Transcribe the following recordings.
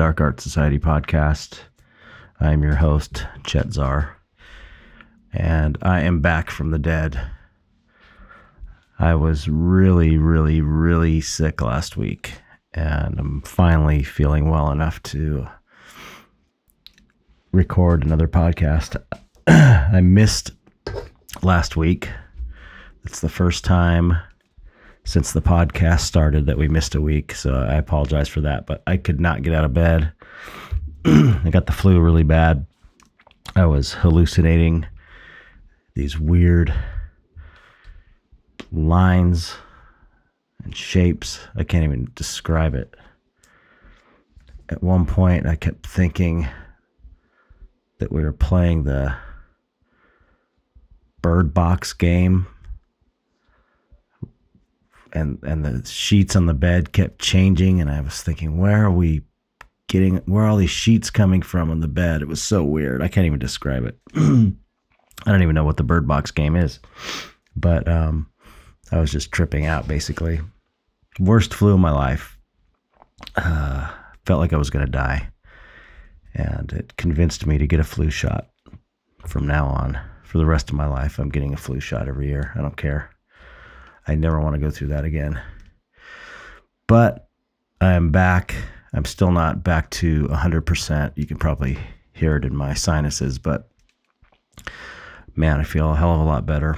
Dark Art Society podcast. I'm your host, Chet Zar, and I am back from the dead. I was really, really, really sick last week, and I'm finally feeling well enough to record another podcast. I missed last week. It's the first time since the podcast started that we missed a week. So I apologize for that, but I could not get out of bed. I got the flu really bad. I was hallucinating these weird lines and shapes. I can't even describe it. At one point, I kept thinking that we were playing the bird box game and and the sheets on the bed kept changing and i was thinking where are we getting where are all these sheets coming from on the bed? It was so weird. I can't even describe it. I don't even know what the bird box game is. But um i was just tripping out basically. Worst flu of my life. Uh, felt like i was going to die. And it convinced me to get a flu shot. From now on for the rest of my life i'm getting a flu shot every year. I don't care I never want to go through that again. But I am back. I'm still not back to 100%. You can probably hear it in my sinuses, but man, I feel a hell of a lot better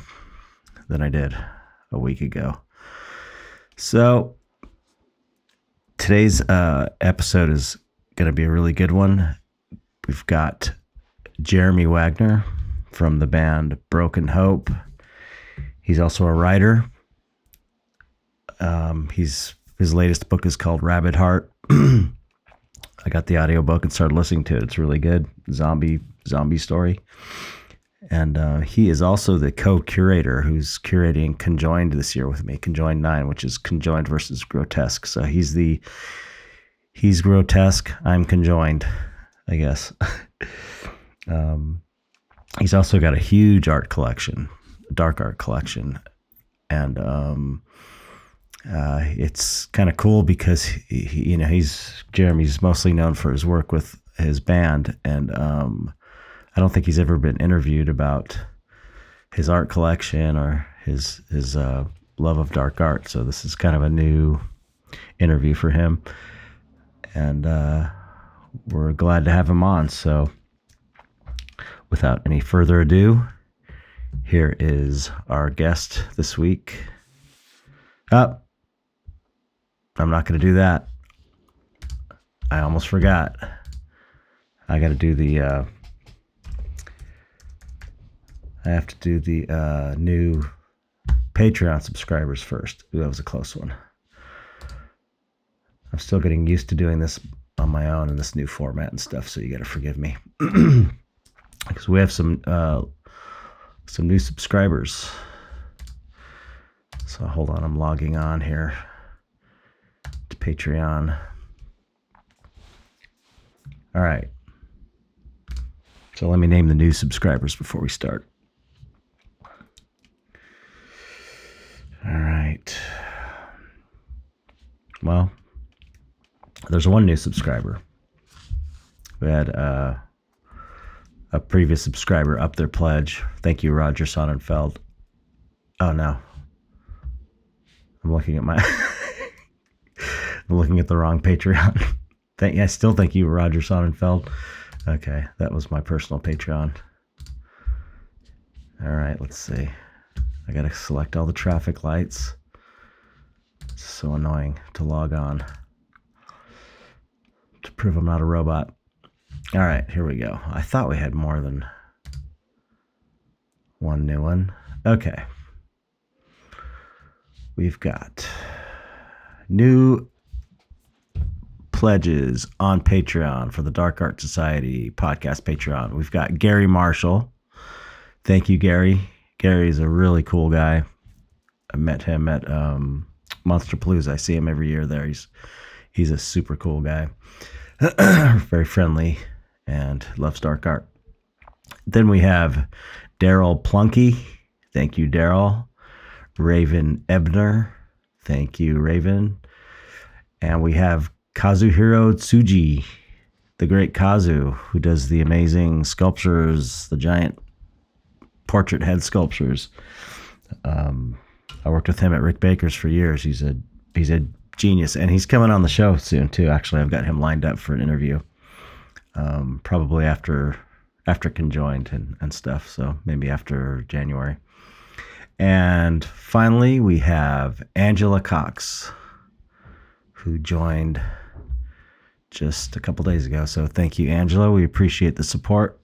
than I did a week ago. So today's uh, episode is going to be a really good one. We've got Jeremy Wagner from the band Broken Hope. He's also a writer. Um, he's his latest book is called Rabbit Heart. I got the audiobook and started listening to it. It's really good. Zombie zombie story. And uh, he is also the co-curator who's curating Conjoined this year with me, Conjoined Nine, which is Conjoined versus Grotesque. So he's the he's grotesque. I'm conjoined, I guess. um, he's also got a huge art collection, dark art collection, and um, uh, it's kind of cool because he, he, you know he's Jeremy's mostly known for his work with his band, and um, I don't think he's ever been interviewed about his art collection or his his uh, love of dark art. So this is kind of a new interview for him, and uh, we're glad to have him on. So without any further ado, here is our guest this week. Up. I'm not going to do that. I almost forgot. I got to do the. Uh, I have to do the uh, new Patreon subscribers first. Ooh, that was a close one. I'm still getting used to doing this on my own in this new format and stuff, so you got to forgive me. Because we have some uh, some new subscribers. So hold on, I'm logging on here. Patreon. All right. So let me name the new subscribers before we start. All right. Well, there's one new subscriber. We had uh, a previous subscriber up their pledge. Thank you, Roger Sonnenfeld. Oh no. I'm looking at my Looking at the wrong Patreon. thank, I still thank you, Roger Sonnenfeld. Okay, that was my personal Patreon. All right, let's see. I gotta select all the traffic lights. It's so annoying to log on to prove I'm not a robot. All right, here we go. I thought we had more than one new one. Okay. We've got new pledges on Patreon for the Dark Art Society podcast Patreon. We've got Gary Marshall. Thank you, Gary. Gary's a really cool guy. I met him at um, Monsterpalooza. I see him every year there. He's he's a super cool guy, very friendly, and loves dark art. Then we have Daryl Plunky. Thank you, Daryl. Raven Ebner. Thank you, Raven. And we have Kazuhiro Tsuji, the great Kazu, who does the amazing sculptures, the giant portrait head sculptures. Um, I worked with him at Rick Baker's for years. He's a he's a genius, and he's coming on the show soon too. Actually, I've got him lined up for an interview, um, probably after after conjoined and, and stuff. So maybe after January. And finally, we have Angela Cox, who joined just a couple days ago. So thank you, Angela. We appreciate the support.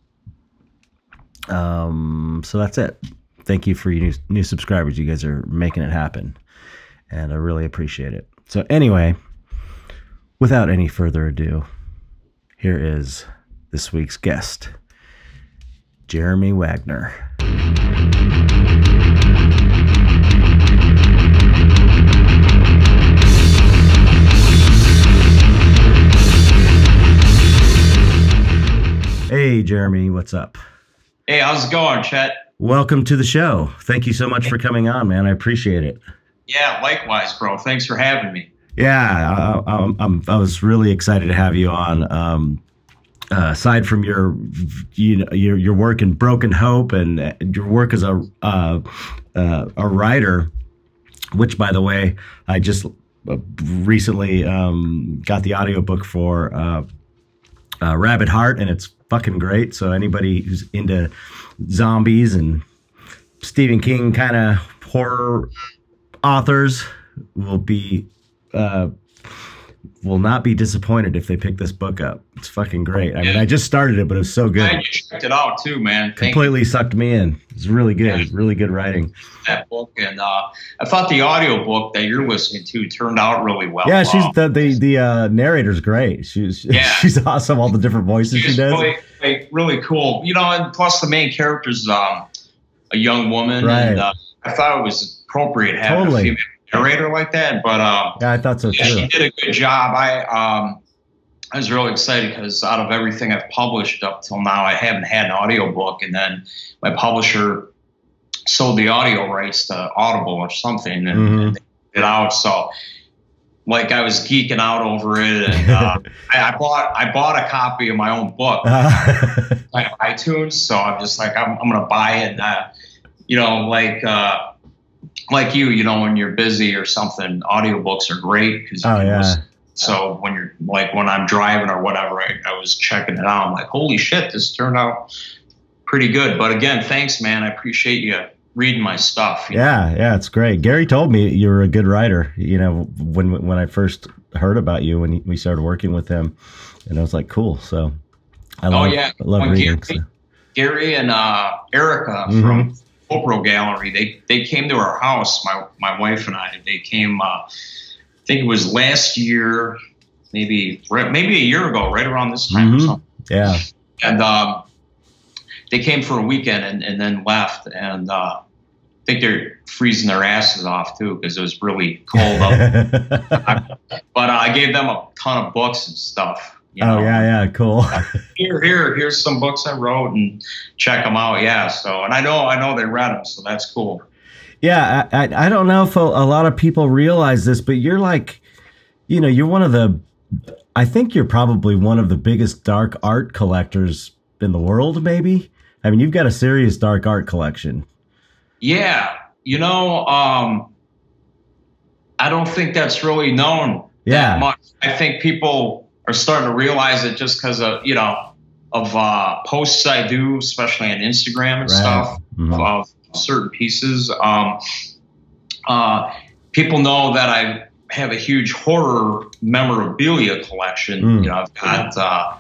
Um, so that's it. Thank you for your new, new subscribers. You guys are making it happen, and I really appreciate it. So anyway, without any further ado, here is this week's guest, Jeremy Wagner. Hey, Jeremy, what's up? Hey, how's it going, Chet? Welcome to the show. Thank you so much for coming on, man. I appreciate it. Yeah, likewise, bro. Thanks for having me. Yeah, I, I, I'm, I was really excited to have you on. Um, uh, aside from your, you know, your your work in Broken Hope and your work as a uh, uh, a writer, which, by the way, I just uh, recently um, got the audiobook for uh, uh, Rabbit Heart, and it's fucking great. So anybody who's into zombies and Stephen King kind of horror authors will be uh, will not be disappointed if they pick this book up. It's fucking great. I mean, I just started it, but it was so good. you checked it out too, man. Thank Completely you. sucked me in. It's really good. Yeah. Really good writing. That book, and uh, I thought the audio book that you're listening to turned out really well. Yeah, she's the the the uh, narrator's great. She's yeah. she's awesome. All the different voices she's she does. Really, really, really, cool. You know, and plus the main character's um, a young woman, right. and uh, I thought it was appropriate having totally. a female narrator like that. But um, yeah, I thought so yeah, too. She did a good job. I um, I was really excited because out of everything I've published up till now, I haven't had an audiobook, and then my publisher sold the audio rights to Audible or something, and, mm-hmm. and it out. So like I was geeking out over it, and uh, I, I, bought I bought a copy of my own book on iTunes. So I'm just like I'm, I'm gonna buy it. And, uh, you know, like uh, like you, you know, when you're busy or something, audiobooks are great because oh, yeah. Listen. So when you're like when I'm driving or whatever, I, I was checking it out. I'm like, holy shit, this turned out pretty good. But again, thanks, man. I appreciate you reading my stuff. Yeah, know? yeah, it's great. Gary told me you were a good writer. You know, when when I first heard about you when we started working with him, and I was like, cool. So I oh love, yeah, I love reading. Gary, so. Gary and uh, Erica mm-hmm. from Copro Gallery. They they came to our house. My my wife and I. They came. Uh, I think it was last year, maybe maybe a year ago, right around this time mm-hmm. or something. Yeah. And um, they came for a weekend and, and then left. And uh, I think they're freezing their asses off too because it was really cold up. but uh, I gave them a ton of books and stuff. You oh, know? Oh yeah, yeah, cool. here, here, here's some books I wrote, and check them out. Yeah, so and I know, I know they read them, so that's cool. Yeah, I, I, I don't know if a, a lot of people realize this, but you're like, you know, you're one of the, I think you're probably one of the biggest dark art collectors in the world, maybe. I mean, you've got a serious dark art collection. Yeah, you know, um, I don't think that's really known yeah. that much. I think people are starting to realize it just because of you know of uh, posts I do, especially on Instagram and right. stuff mm-hmm. of certain pieces. Um, uh, people know that I have a huge horror memorabilia collection. Mm. You know, I've got uh,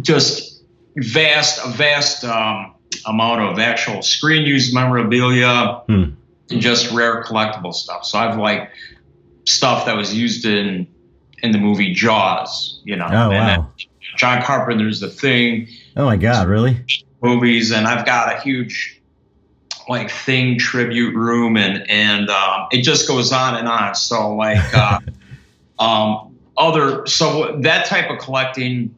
just vast, a vast um, amount of actual screen use memorabilia mm. and just rare collectible stuff. So I've like stuff that was used in in the movie Jaws. You know, oh, wow. John Carpenter's The Thing. Oh my God, really? Movies, and I've got a huge like Thing tribute room, and and um, it just goes on and on. So like, uh, um, other so that type of collecting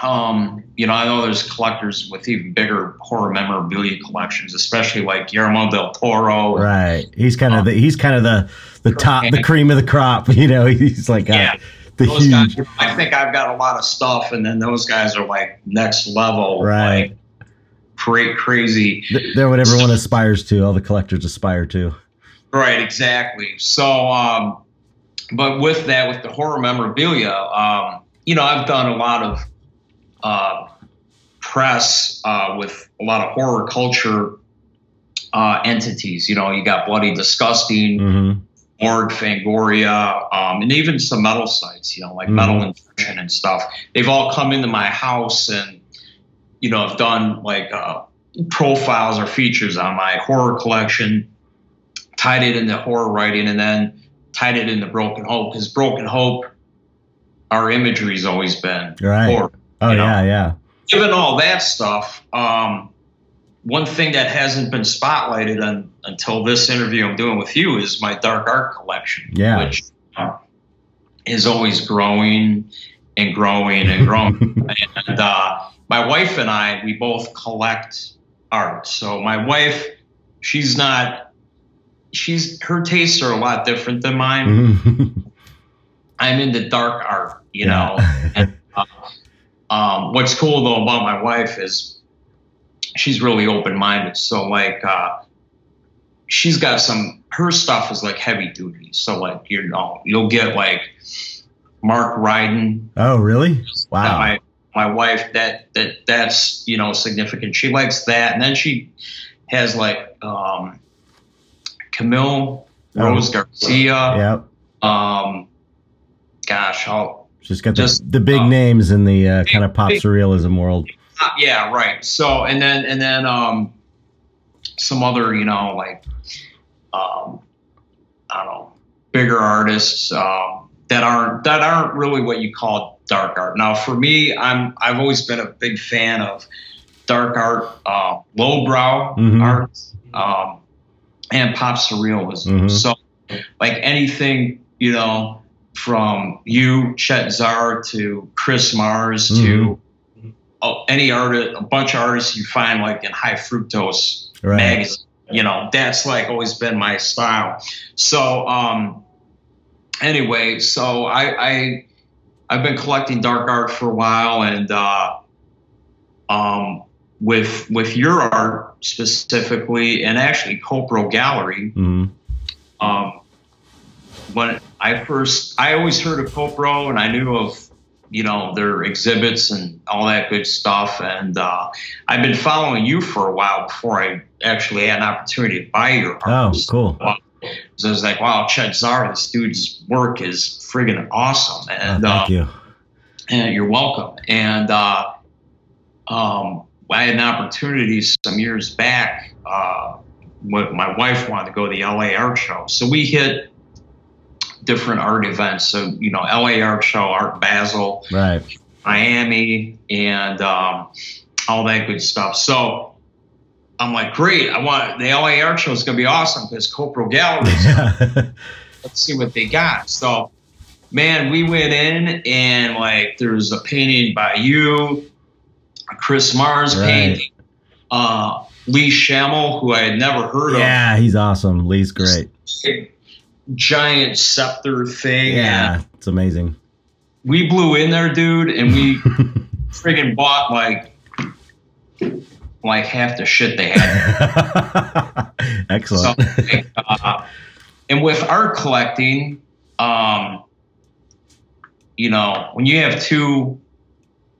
um, you know, I know there's collectors with even bigger horror memorabilia collections, especially like Guillermo del Toro. Right. He's kind of um, the he's kind of the the top the cream of the crop. You know, he's like yeah. the those huge. Guys, I think I've got a lot of stuff, and then those guys are like next level. Right. Like, great, crazy. They're what everyone aspires to. All the collectors aspire to. Right. Exactly. So, um, but with that, with the horror memorabilia, um, you know, I've done a lot of uh, press uh, with a lot of horror culture uh, entities. You know, you got Bloody Disgusting, mm-hmm. Morgue, Fangoria, um, and even some metal sites, you know, like mm-hmm. Metal Injection and stuff. They've all come into my house and, you know, I've done like uh, profiles or features on my horror collection, tied it into horror writing, and then tied it into Broken Hope because Broken Hope, our imagery has always been right. horror. Oh, yeah, know? yeah. Given all that stuff, um, one thing that hasn't been spotlighted on, until this interview I'm doing with you is my dark art collection, yeah. which uh, is always growing and growing and growing. and uh, my wife and I, we both collect art. So my wife, she's not, she's her tastes are a lot different than mine. I'm into dark art, you yeah. know. And, um, what's cool though about my wife is she's really open minded. So like uh, she's got some her stuff is like heavy duty. So like you know you'll get like Mark Ryden. Oh really? Wow. My my wife that that that's you know significant. She likes that, and then she has like um, Camille oh. Rose Garcia. Yep. Um, gosh, I'll just got just the, the big uh, names in the uh, kind of pop big, surrealism world. Uh, yeah, right. So and then and then um, some other you know like um, I don't know bigger artists um, that aren't that aren't really what you call dark art. Now for me, I'm I've always been a big fan of dark art, uh, lowbrow mm-hmm. art, um, and pop surrealism. Mm-hmm. So like anything you know from you, Chet Zar, to Chris Mars, mm-hmm. to oh, any artist, a bunch of artists you find like in High Fructose right. magazine. You know, that's like always been my style. So, um, anyway, so I, I I've been collecting dark art for a while, and uh, um, with with your art specifically, and actually Copro Gallery. Mm-hmm. Um, when I first, I always heard of Copro and I knew of, you know, their exhibits and all that good stuff. And uh, I've been following you for a while before I actually had an opportunity to buy your art. Oh, cool. So I was like, wow, Chet Zar, this dude's work is friggin' awesome. And oh, thank uh, you. And you're welcome. And uh, um, I had an opportunity some years back. Uh, my wife wanted to go to the LA Art Show, so we hit different art events. So, you know, LA Art Show, Art Basel, right. Miami, and um, all that good stuff. So I'm like, great. I want the LA Art Show is going to be awesome because Copro Galleries. Let's see what they got. So, man, we went in and like there was a painting by you, Chris Mars right. painting, uh, Lee Shamel, who I had never heard yeah, of. Yeah, he's awesome. Lee's great giant scepter thing. Yeah, it's amazing. We blew in there, dude, and we friggin' bought like like half the shit they had. Excellent. So, uh, and with art collecting, um, you know, when you have two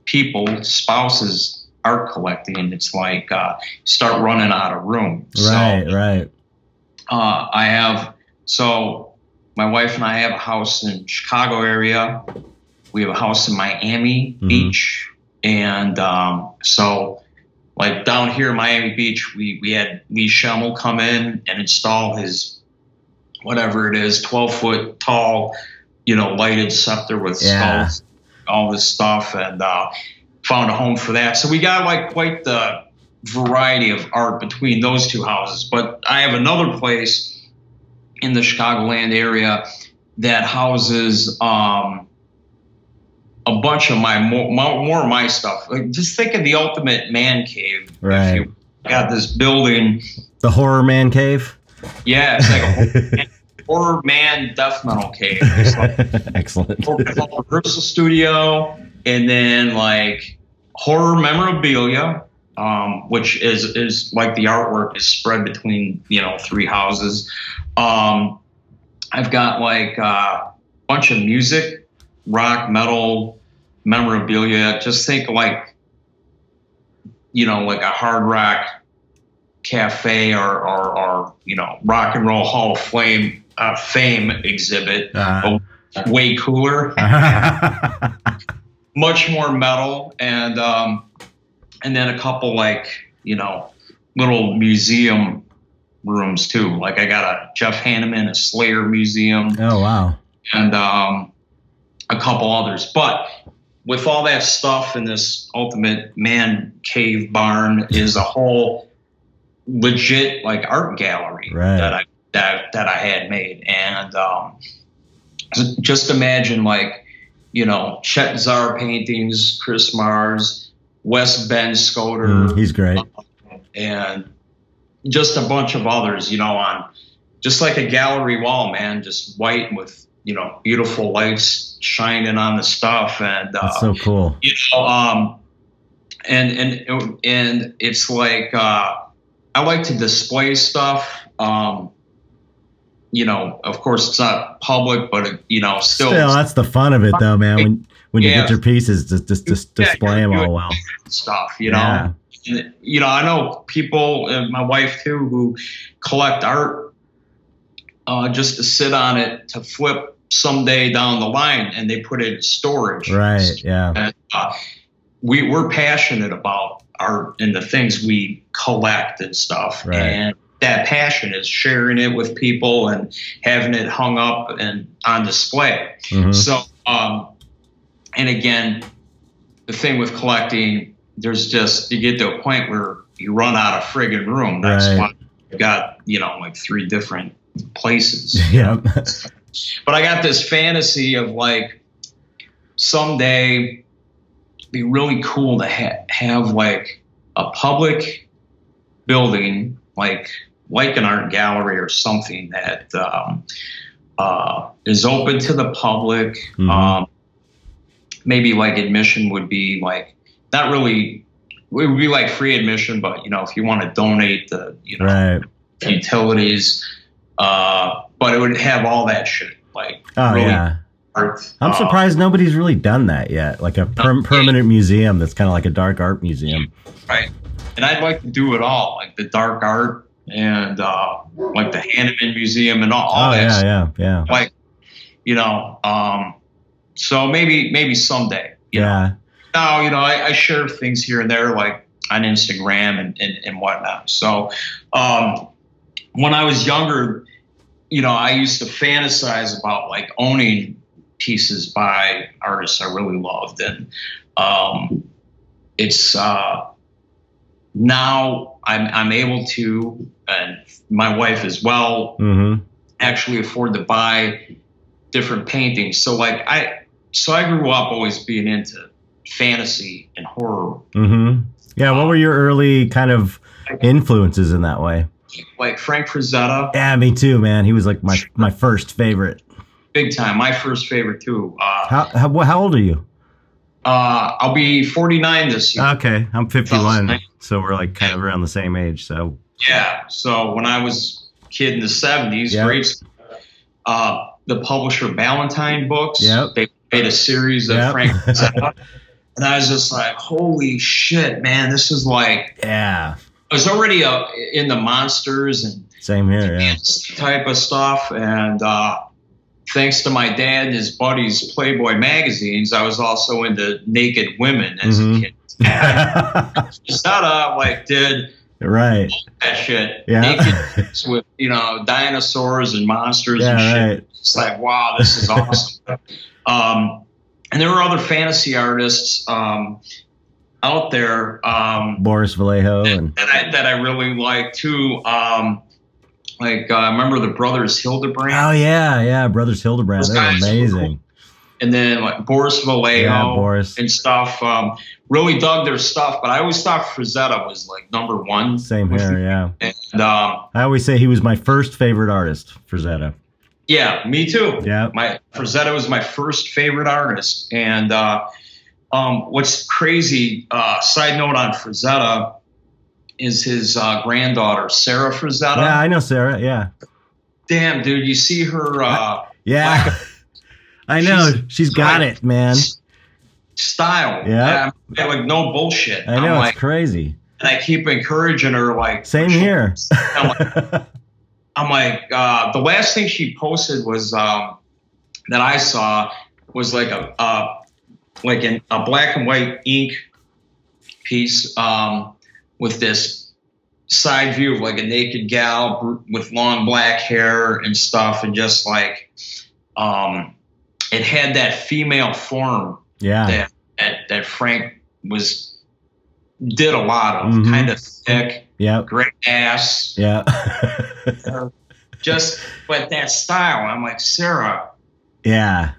people, spouses, art collecting, it's like uh, start running out of room. Right, so, right. Uh, I have so my wife and I have a house in Chicago area. We have a house in Miami mm-hmm. Beach, and um, so like down here in Miami Beach, we we had Lee Shamel come in and install his whatever it is, twelve foot tall, you know, lighted scepter with yeah. skulls, all this stuff, and uh, found a home for that. So we got like quite the variety of art between those two houses. But I have another place in the Chicagoland area that houses um, a bunch of my more, more of my stuff. Like just think of the ultimate man cave. Right. You got this building. The horror man cave. Yeah, it's like a horror man, death metal cave. It's like Excellent. rehearsal studio, and then like horror memorabilia, um, which is is like the artwork is spread between you know three houses. Um, I've got like a bunch of music, rock, metal, memorabilia. Just think like you know like a hard rock cafe or or, or you know rock and roll hall of fame uh, fame exhibit. Uh, Way cooler much more metal and um, and then a couple like you know little museum rooms too. Like I got a Jeff Hanneman, a Slayer museum, oh wow. and um, a couple others. But with all that stuff in this ultimate man cave barn is a whole legit like art gallery Right. that I that that I had made, and um, just imagine like you know Chet Zar paintings, Chris Mars, Wes Benscoter, Mm, he's great. and just a bunch of others, you know, on just like a gallery wall, man, just white with you know beautiful lights shining on the stuff, and uh, That's so cool. you know, um, and and and it's like uh, I like to display stuff. Um, you know, of course, it's not public, but it, you know, still, Still, that's the fun of it, though, man. When when you get your pieces, just just, just Yeah, display them all well. stuff. You know, Yeah. And, you know, I know people, and my wife too, who collect art uh, just to sit on it to flip someday down the line, and they put it in storage. Right. Yeah. And, uh, we we're passionate about art and the things we collect and stuff, Right. and that passion is sharing it with people and having it hung up and on display. Mhm. So, um, and again, the thing with collecting, there's just you get to a point where you run out of friggin' room. That's Right. why I've got you know like three different places. Yeah. But I got this fantasy of like someday be really cool to ha- have like a public building like like an art gallery or something that um, uh, is open to the public. Mhm. Um, maybe like admission would be like not really. It would be like free admission, but you know, if you want to donate the you know right. utilities, uh, but it would have all that shit like Oh really yeah. art. I'm uh, surprised nobody's really done that yet. Like a per- permanent museum that's kind of like a dark art museum. Right. And I'd like to do it all, like the dark art and uh, like the Hanneman Museum and all, all Oh that. yeah, stuff. yeah, yeah, Like, you know, um, so maybe maybe someday. You Know? yeah. Now, you know, I, I share things here and there, like on Instagram and, and, and whatnot. So um, when I was younger, you know, I used to fantasize about like owning pieces by artists I really loved. And um, it's uh, now I'm, I'm able to, and my wife as well, Mm-hmm. actually afford to buy different paintings. So like I so I grew up always being into fantasy and horror. Mm-hmm. Yeah. What were your early kind of influences in that way? Like Frank Frazetta, Yeah, me too, man. He was like my my first favorite. big time. My first favorite too. Uh, How how, how old are you? uh, I'll be 49 this year. Okay, I'm 51, so we're like kind of around the same age. So Yeah. So when I was a kid in the 70s, Yeah. great. Uh, the publisher Ballantine Books. Yep. They made a series of Yep. Frank and I was just like, holy shit, man, this is like yeah, I was already uh, in the monsters and same here. Yeah. type of stuff. And uh, thanks to my dad and his buddies' Playboy magazines, I was also into naked women as Mhm. a kid. Just not uh, like did right. that shit. Yeah. Naked with you know dinosaurs and monsters and Yeah. shit. Right. It's like wow, this is awesome. um, and there were other fantasy artists um, out there. Um, Boris Vallejo and that I that I really like too. Um, like uh, I remember the brothers Hildebrandt. oh yeah, yeah, Brothers Hildebrandt. Those They're amazing. and then like Boris Vallejo Yeah, Boris. and stuff. Um, really dug their stuff, but I always thought Frazetta was like number one. Same here, yeah. And um, I always say he was my first favorite artist, Frazetta. Yeah, me too. Yeah. My Frazetta was my first favorite artist, and uh, um, what's crazy? Uh, side note on Frazetta is his uh, granddaughter Sarah Frazetta. Yeah, I know Sarah. Yeah. Damn, dude, you see her uh, Yeah. I know. She's- she's got it, man. style. Yeah. Um, like no bullshit. I I'm know. like, It's crazy. and I keep encouraging her. Like, Same here. I'm like, uh, the last thing she posted was um, that I saw was like a uh, like an, a black and white ink piece um, with this side view of like a naked gal with long black hair and stuff, and just like um, it had that female form yeah. that that, that Frank was did a lot of, Mhm. kind of thick, Yeah. great ass, Yeah. just but that style. I'm like Sarah, yeah.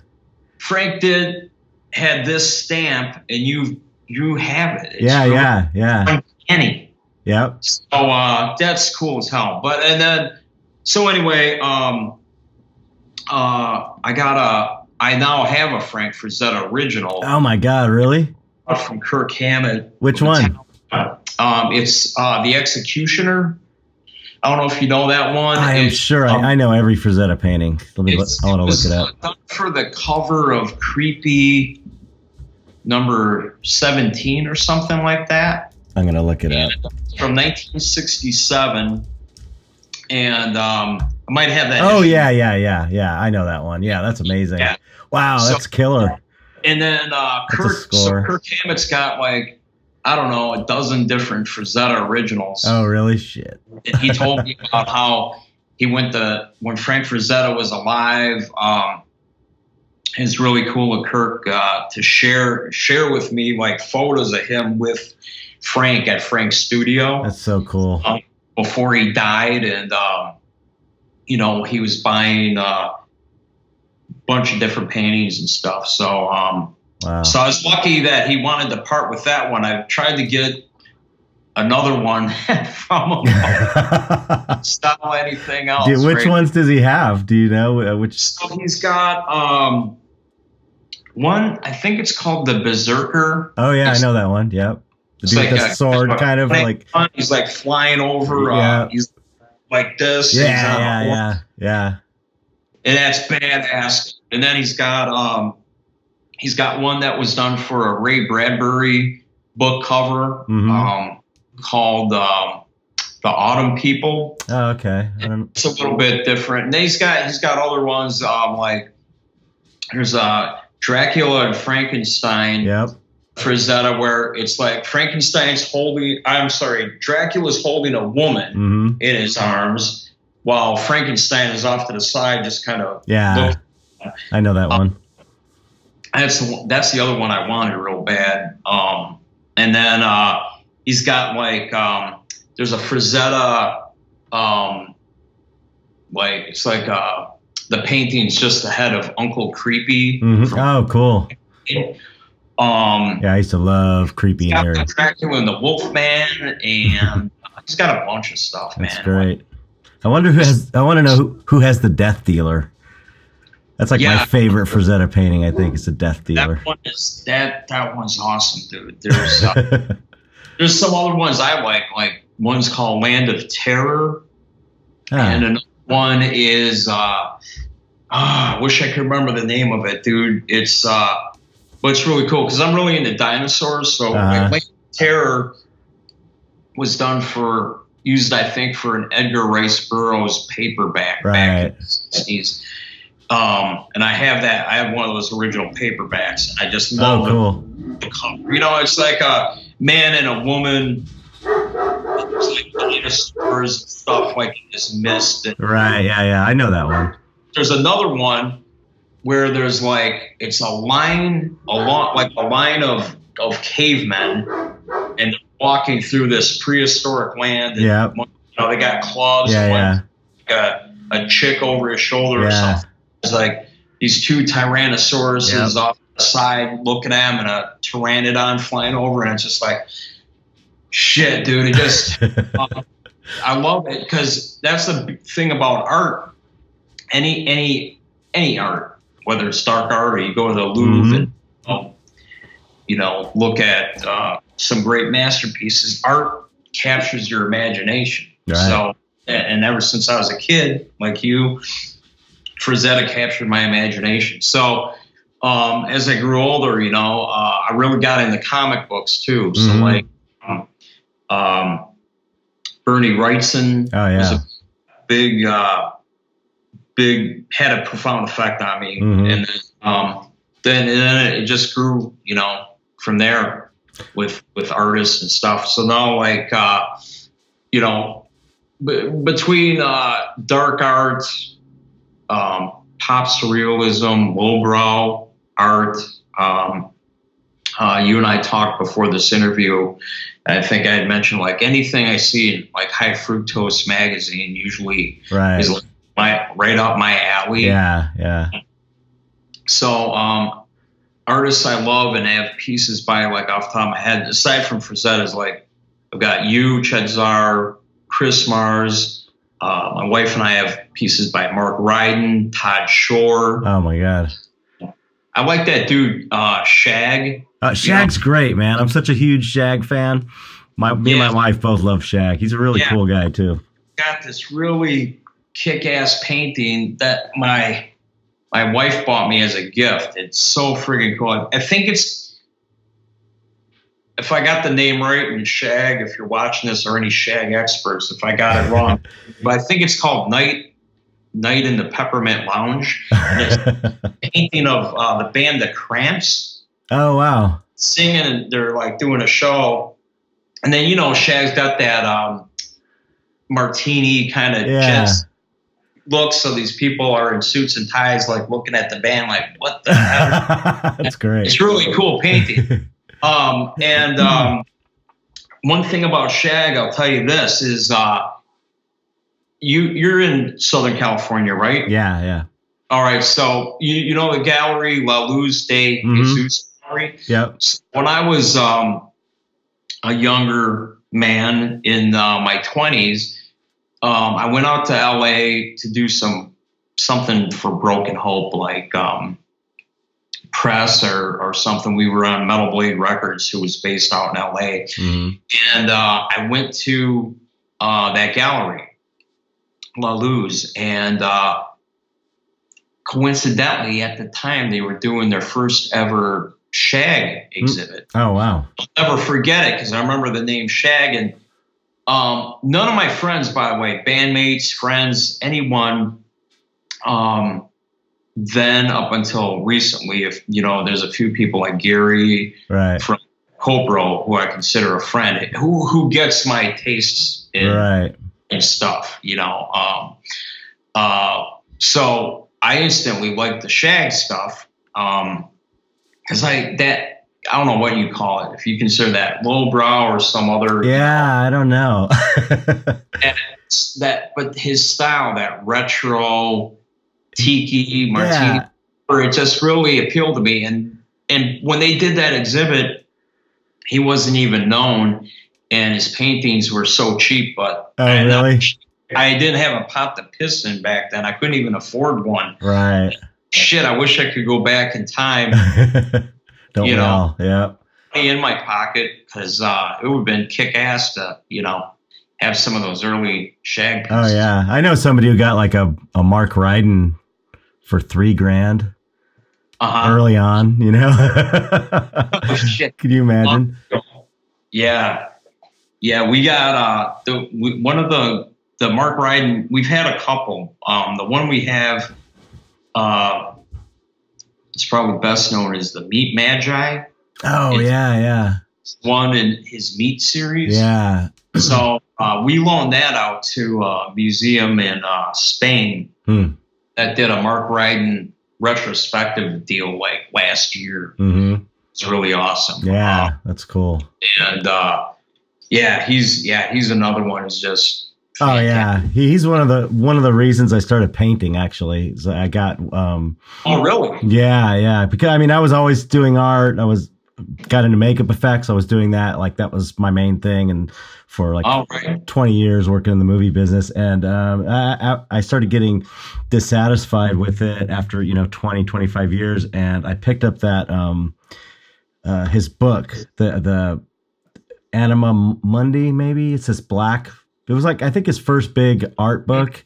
Frank did had this stamp, and you you have it. It's Yeah. really Yeah. Yeah. Uncanny. Yep. So uh, that's cool as hell. But and then so anyway, um, uh, I got a. I now have a Frank Frazetta original Oh my God. Really? from Kirk Hammett. Which one? Um, it's uh, the Executioner. I don't know if you know that one. I am It's, sure um, I, I know every Frazetta painting. Let me. Look, I want to look it up. For the cover of Creepy number 17 or something like that I'm gonna look it up. from 1967. And um, I might have that. Oh issue. yeah, yeah, yeah, yeah. I know that one. Yeah, that's amazing. Yeah. Wow, So- that's killer. And then uh, Kirk, so Kirk Hammett's got like, I don't know, a dozen different Frazetta originals. Oh really? Shit. He told me about how he went to when Frank Frazetta was alive. Um, it's really cool of Kirk uh, to share share with me like photos of him with Frank at Frank's studio That's so cool. before he died, and um, you know he was buying uh, a bunch of different paintings and stuff. So um, Wow. so I was lucky that he wanted to part with that one. I tried to get another one from him. Stop anything else. Dude, which right? ones does he have? Do you know uh, which? So he's got um one. I think it's called the Berserker. Oh yeah, I know that one. Yep. The dude like with the a- sword, kind of like. he's like flying over. Yeah. Uh, he's like this. Yeah, he's on a yeah, yeah, yeah. And that's badass. And then he's got um he's got one that was done for a Ray Bradbury book cover Mhm. um called um the Autumn People. Oh, okay. It's a little bit different. And he's got he's got other ones um, like there's uh, Dracula and Frankenstein yep. Frazetta, where it's like Frankenstein's holding I'm sorry, Dracula's holding a woman hmm in his arms while Frankenstein is off to the side, just kind of. Yeah, I know that one. That's the that's the other one I wanted real bad. Um, and then uh, he's got like um, there's a Frazetta, um, like it's like uh, the painting's just ahead of Uncle Creepy. hmm from- Oh, cool. Um, Yeah, I used to love creepy and eerie. the Dracula and the Wolfman, and he's got a bunch of stuff, man. That's great. I wonder who has. I want to know who, who has the Death Dealer. That's like my favorite Frazetta painting. I think it's the Death Dealer. That one is that that one's awesome, dude. There's uh, there's some other ones I like, like one's called Land of Terror, and Ah, another one is uh, ah, I wish I could remember the name of it, dude. It's uh, but it's really cool because I'm really into dinosaurs. So Uh-huh. Land of Terror was done for used, I think, for an Edgar Rice Burroughs paperback back in the 60s. Um, and I have that. I have one of those original paperbacks. I just love oh, it cool. the cover. You know, it's like a man and a woman. Like dinosaurs and stuff like this mist. And Right. Yeah. Yeah. I know that one. there's another one where there's like it's a line, a lot like a line of of cavemen, and walking through this prehistoric land. And, Yeah. You know, they got clubs. Yeah. Yeah. got a chick over his shoulder or Yeah. something. It's like these two Tyrannosauruses yep. off the side looking at him and a pteranodon flying over, and it's just like, shit, dude. It just, uh, I love it because that's the thing about art. Any any any art, whether it's dark art or you go to the Louvre mm-hmm. and um, you know look at uh, some great masterpieces. Art captures your imagination. Right. So, and ever since I was a kid, like you, Frazetta captured my imagination. So, um, as I grew older, you know, uh, I really got into comic books too. So, mm-hmm. like, um, um, Bernie Wrightson oh, yeah. was a big, uh, big had a profound effect on me, mm-hmm. and then, um, then and then it just grew, you know, from there with with artists and stuff. So now, like, uh, you know, b- between uh, dark art, um, pop surrealism, lowbrow art. Um, uh, you and I talked before this interview. I think I had mentioned like anything I see in like High Fructose magazine usually right. is like my right up my alley. Yeah, yeah. So um, artists I love and I have pieces by like off the top of my head. Aside from Frazetta's, like I've got you, Chet Zar, Chris Mars. Uh, my wife and I have pieces by Mark Ryden, Todd Schorr. Oh my god. I like that dude, uh, Shag. Uh, Shag's you know? great, man. I'm such a huge Shag fan. My me yeah. and my wife both love Shag. He's a really yeah. cool guy too. Got this really kick-ass painting that my my wife bought me as a gift. It's so friggin' cool. I think it's if I got the name right, and Shag, if you're watching this, or any Shag experts, if I got it wrong, but I think it's called Night Night in the Peppermint Lounge. painting of uh, the band The Cramps. Oh wow! Singing, and they're like doing a show, and then you know Shag's got that um, martini kind of yeah look. So these people are in suits and ties, like looking at the band, like, what the hell? That's great. It's really cool painting. um, and um, one thing about Shag, I'll tell you this is uh, you you're in Southern California, right? Yeah, yeah. All right. So you you know the gallery La Luz de mm-hmm. Jesus Gallery. Yep. So when I was um, a younger man in uh, my twenties um, I went out to LA to do some something for Broken Hope, like um, press or, or something. We were on Metal Blade Records, who was based out in LA, mm-hmm. and uh, I went to uh, that gallery, La Luz, and uh, coincidentally, at the time they were doing their first ever Shag exhibit. Oh wow! I'll never forget it because I remember the name Shag and um, none of my friends, by the way, bandmates, friends, anyone, um, then up until recently, if you know, there's a few people like Gary right. from Copro, who I consider a friend, who who gets my tastes in, right. In stuff, you know. Um, uh, so I instantly like the shag stuff because um, I that I don't know what you call it. If you consider that lowbrow or some other. Yeah, I don't know. that, but his style, that retro tiki martini, yeah. it just really appealed to me. And and when they did that exhibit, he wasn't even known, and his paintings were so cheap. But oh, I, really? I didn't have a pop the piston back then. I couldn't even afford one. Right. Shit, I wish I could go back in time Don't you know, yeah. In my pocket because uh, it would have been kick ass to you know have some of those early shag. Oh yeah, I know somebody who got like a a Mark Ryden for three grand. Uh-huh. Early on, you know. oh, shit. Can you imagine? Yeah, yeah. We got uh, the we, one of the the Mark Ryden. We've had a couple. Um, the one we have uh, it's probably best known as the Meat Magi. Oh it's yeah, yeah. One in his Meat series. Yeah. so uh, we loaned that out to a museum in uh, Spain hmm. that did a Mark Ryden retrospective deal like last year. Mm-hmm. It's really awesome. Yeah, uh, that's cool. And uh, yeah, he's yeah he's another one who's just Oh yeah, he's one of the one of the reasons I started painting. Actually, so I got. um Oh really? Yeah, yeah. Because I mean, I was always doing art. I was got into makeup effects. I was doing that. Like that was my main thing, and for like oh, right. 20 years working in the movie business. And um, I, I started getting dissatisfied with it after you know 20, 25 years, and I picked up that um, uh, his book, the the Anima Mundi, maybe it's this black. It was like I think his first big art book.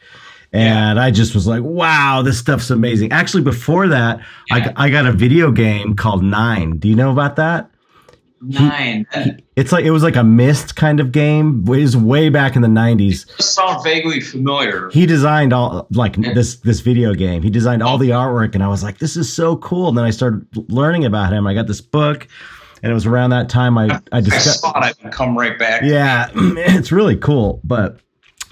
And yeah. I just was like, wow, this stuff's amazing. Actually, before that, yeah. I, I got a video game called Nine. Do you know about that? Nine. He, it's like it was like a mist kind of game. It was way back in the nineties. Sound vaguely familiar. He designed all like this this video game. He designed all the artwork, and I was like, this is so cool. And then I started learning about him. I got this book, and it was around that time I I, discussed. I thought I'd come right back. Yeah, it's really cool, but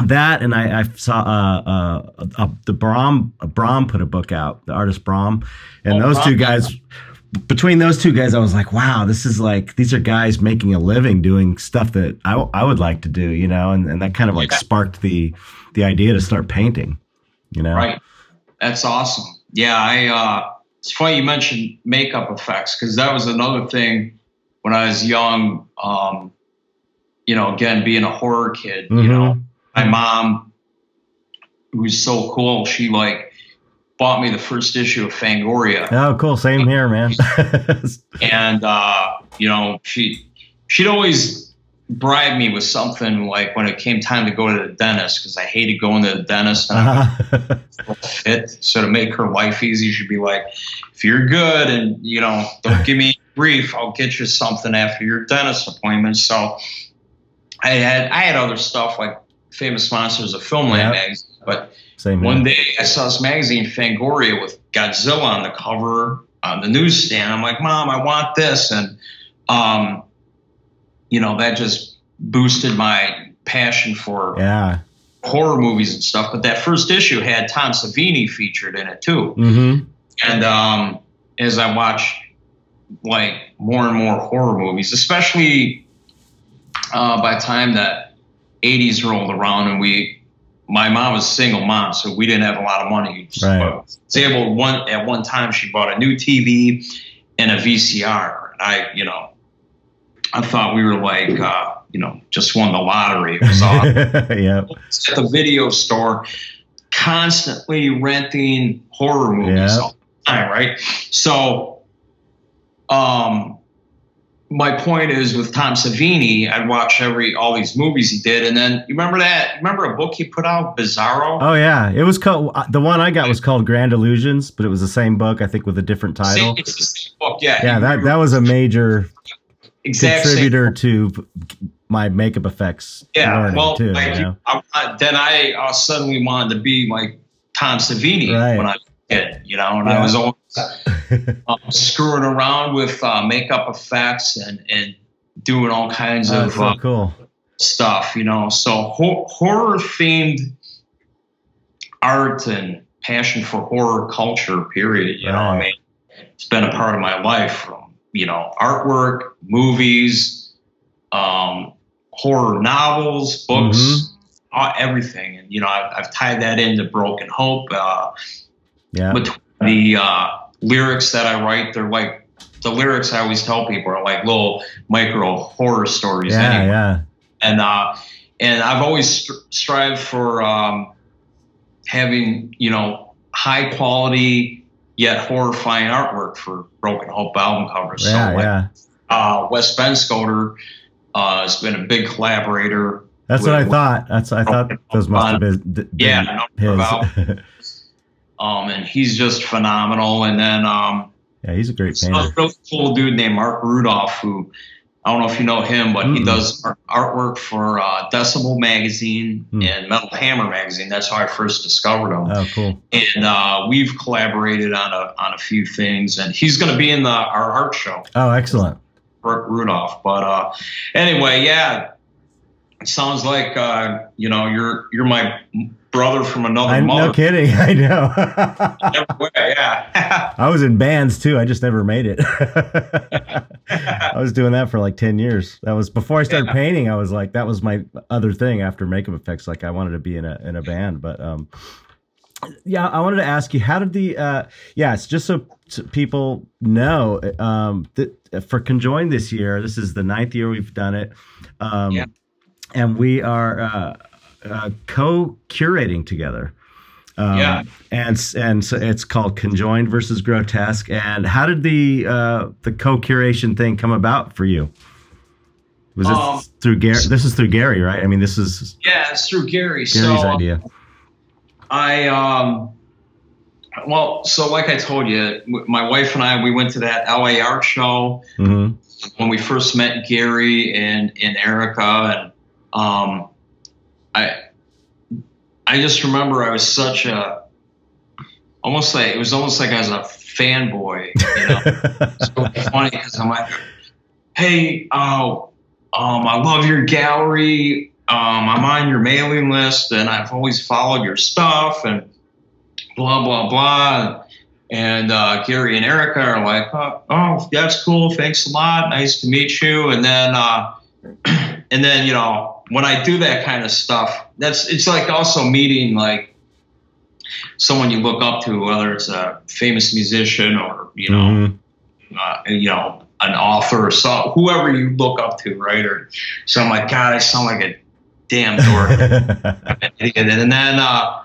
that and I, I saw uh, uh, uh, the Brom Brom put a book out, the artist Brom, and oh, those Brom. two guys. Between those two guys, I was like, "Wow, this is like these are guys making a living doing stuff that I, I would like to do," you know, and, and that kind of like yeah. sparked the the idea to start painting, you know. Right, that's awesome. Yeah, I. uh It's funny you mentioned makeup effects because that was another thing when I was young. Um, you know, again, being a horror kid, mm-hmm. you know, my mom, who's so cool, she like bought me the first issue of Fangoria. Oh, cool. Same here, man. and uh, you know, she she'd always bribe me with something like when it came time to go to the dentist because I hated going to the dentist and uh-huh. fit. So to make her life easy, she'd be like, "If you're good and you know, don't give me grief, I'll get you something after your dentist appointment." So I had I had other stuff like Famous Monsters of Filmland yep. magazine. But Same one day I saw this magazine, Fangoria, with Godzilla on the cover on the newsstand. I'm like, Mom, I want this. And, um, you know, that just boosted my passion for yeah. horror movies and stuff. But that first issue had Tom Savini featured in it too. Mm-hmm. And um, as I watch like more and more horror movies, especially uh, by the time that 80s rolled around and we my mom was a single mom, so we didn't have a lot of money. Right. Was able one at one time she bought a new TV and a VCR. And I, you know, I thought we were like uh, you know, just won the lottery. It was awesome. yeah. At the video store, constantly renting horror movies yep. all the time, right? So um my point is with Tom Savini, I'd watch every all these movies he did, and then you remember that? Remember a book he put out, Bizarro? Oh yeah, it was called uh, the one I got was called Grand Illusions, but it was the same book, I think, with a different title. it's the same book, yeah. Yeah, that that was a major exact contributor to my makeup effects. Yeah, well, too, you know? I, then I uh, suddenly wanted to be like Tom Savini right. when I was a kid, you know, and yeah. I was always um, screwing around with uh, makeup effects and, and doing all kinds oh, of so uh, cool. stuff, you know. So ho- horror themed art and passion for horror culture, period. You right. know, I mean, it's been a part of my life from, you know, artwork, movies, um, horror novels, books, mm-hmm. uh, everything. And, you know, I've, I've, tied that into Broken Hope. Uh, yeah. Between the uh, lyrics that I write, they're like the lyrics I always tell people are like little micro horror stories. Yeah, anyway. yeah. And uh, and I've always st- strived for um, having you know high quality yet horrifying artwork for Broken Hope album covers. Yeah, so, like, yeah. Uh, Wes Benscoter uh, has been a big collaborator. That's with, what I thought. That's I thought those must have been, been yeah, his. Um, and he's just phenomenal. And then, um, yeah, he's a great painter. A really cool dude named Mark Rudolph, who I don't know if you know him, but mm. he does artwork for uh, Decibel magazine mm. and Metal Hammer magazine. That's how I first discovered him. Oh, cool! And uh, we've collaborated on a on a few things, and he's going to be in the our art show. Oh, excellent! Mark Rudolph. But uh, anyway, yeah, it sounds like uh, you know you're you're my brother from another I, mother. No kidding. I know. yeah. I was in bands too. I just never made it. I was doing that for like 10 years. That was before I started yeah. painting. I was like, that was my other thing after makeup effects. Like I wanted to be in a, in a band, but, um, yeah, I wanted to ask you, how did the, uh, yeah, it's just so, people know, um, that for Conjoin this year, this is the ninth year we've done it. Um, yeah. and we are, uh, uh, co-curating together. Um, yeah, and and so it's called conjoined versus grotesque. And how did the uh, the co-curation thing come about for you? Was this um, through Gary? This is through Gary, right? I mean, this is yeah, it's through Gary. Gary's so, idea. I um, well, so like I told you, my wife and I we went to that LA art show mm-hmm. when we first met Gary and and Erica, and um, I I just remember I was such a almost like it was almost like I was a fanboy. You know, it's so funny because I'm like, hey, oh, um, I love your gallery. Um, I'm on your mailing list, and I've always followed your stuff, and blah blah blah. And uh, Gary and Erica are like, oh, oh, that's cool. Thanks a lot. Nice to meet you. And then, uh, and then you know, when I do that kind of stuff, that's it's like also meeting like someone you look up to, whether it's a famous musician or you know, mm-hmm. uh, you know, an author or so, whoever you look up to, right? Or so I'm like, God, I sound like a damn dork. and then, uh,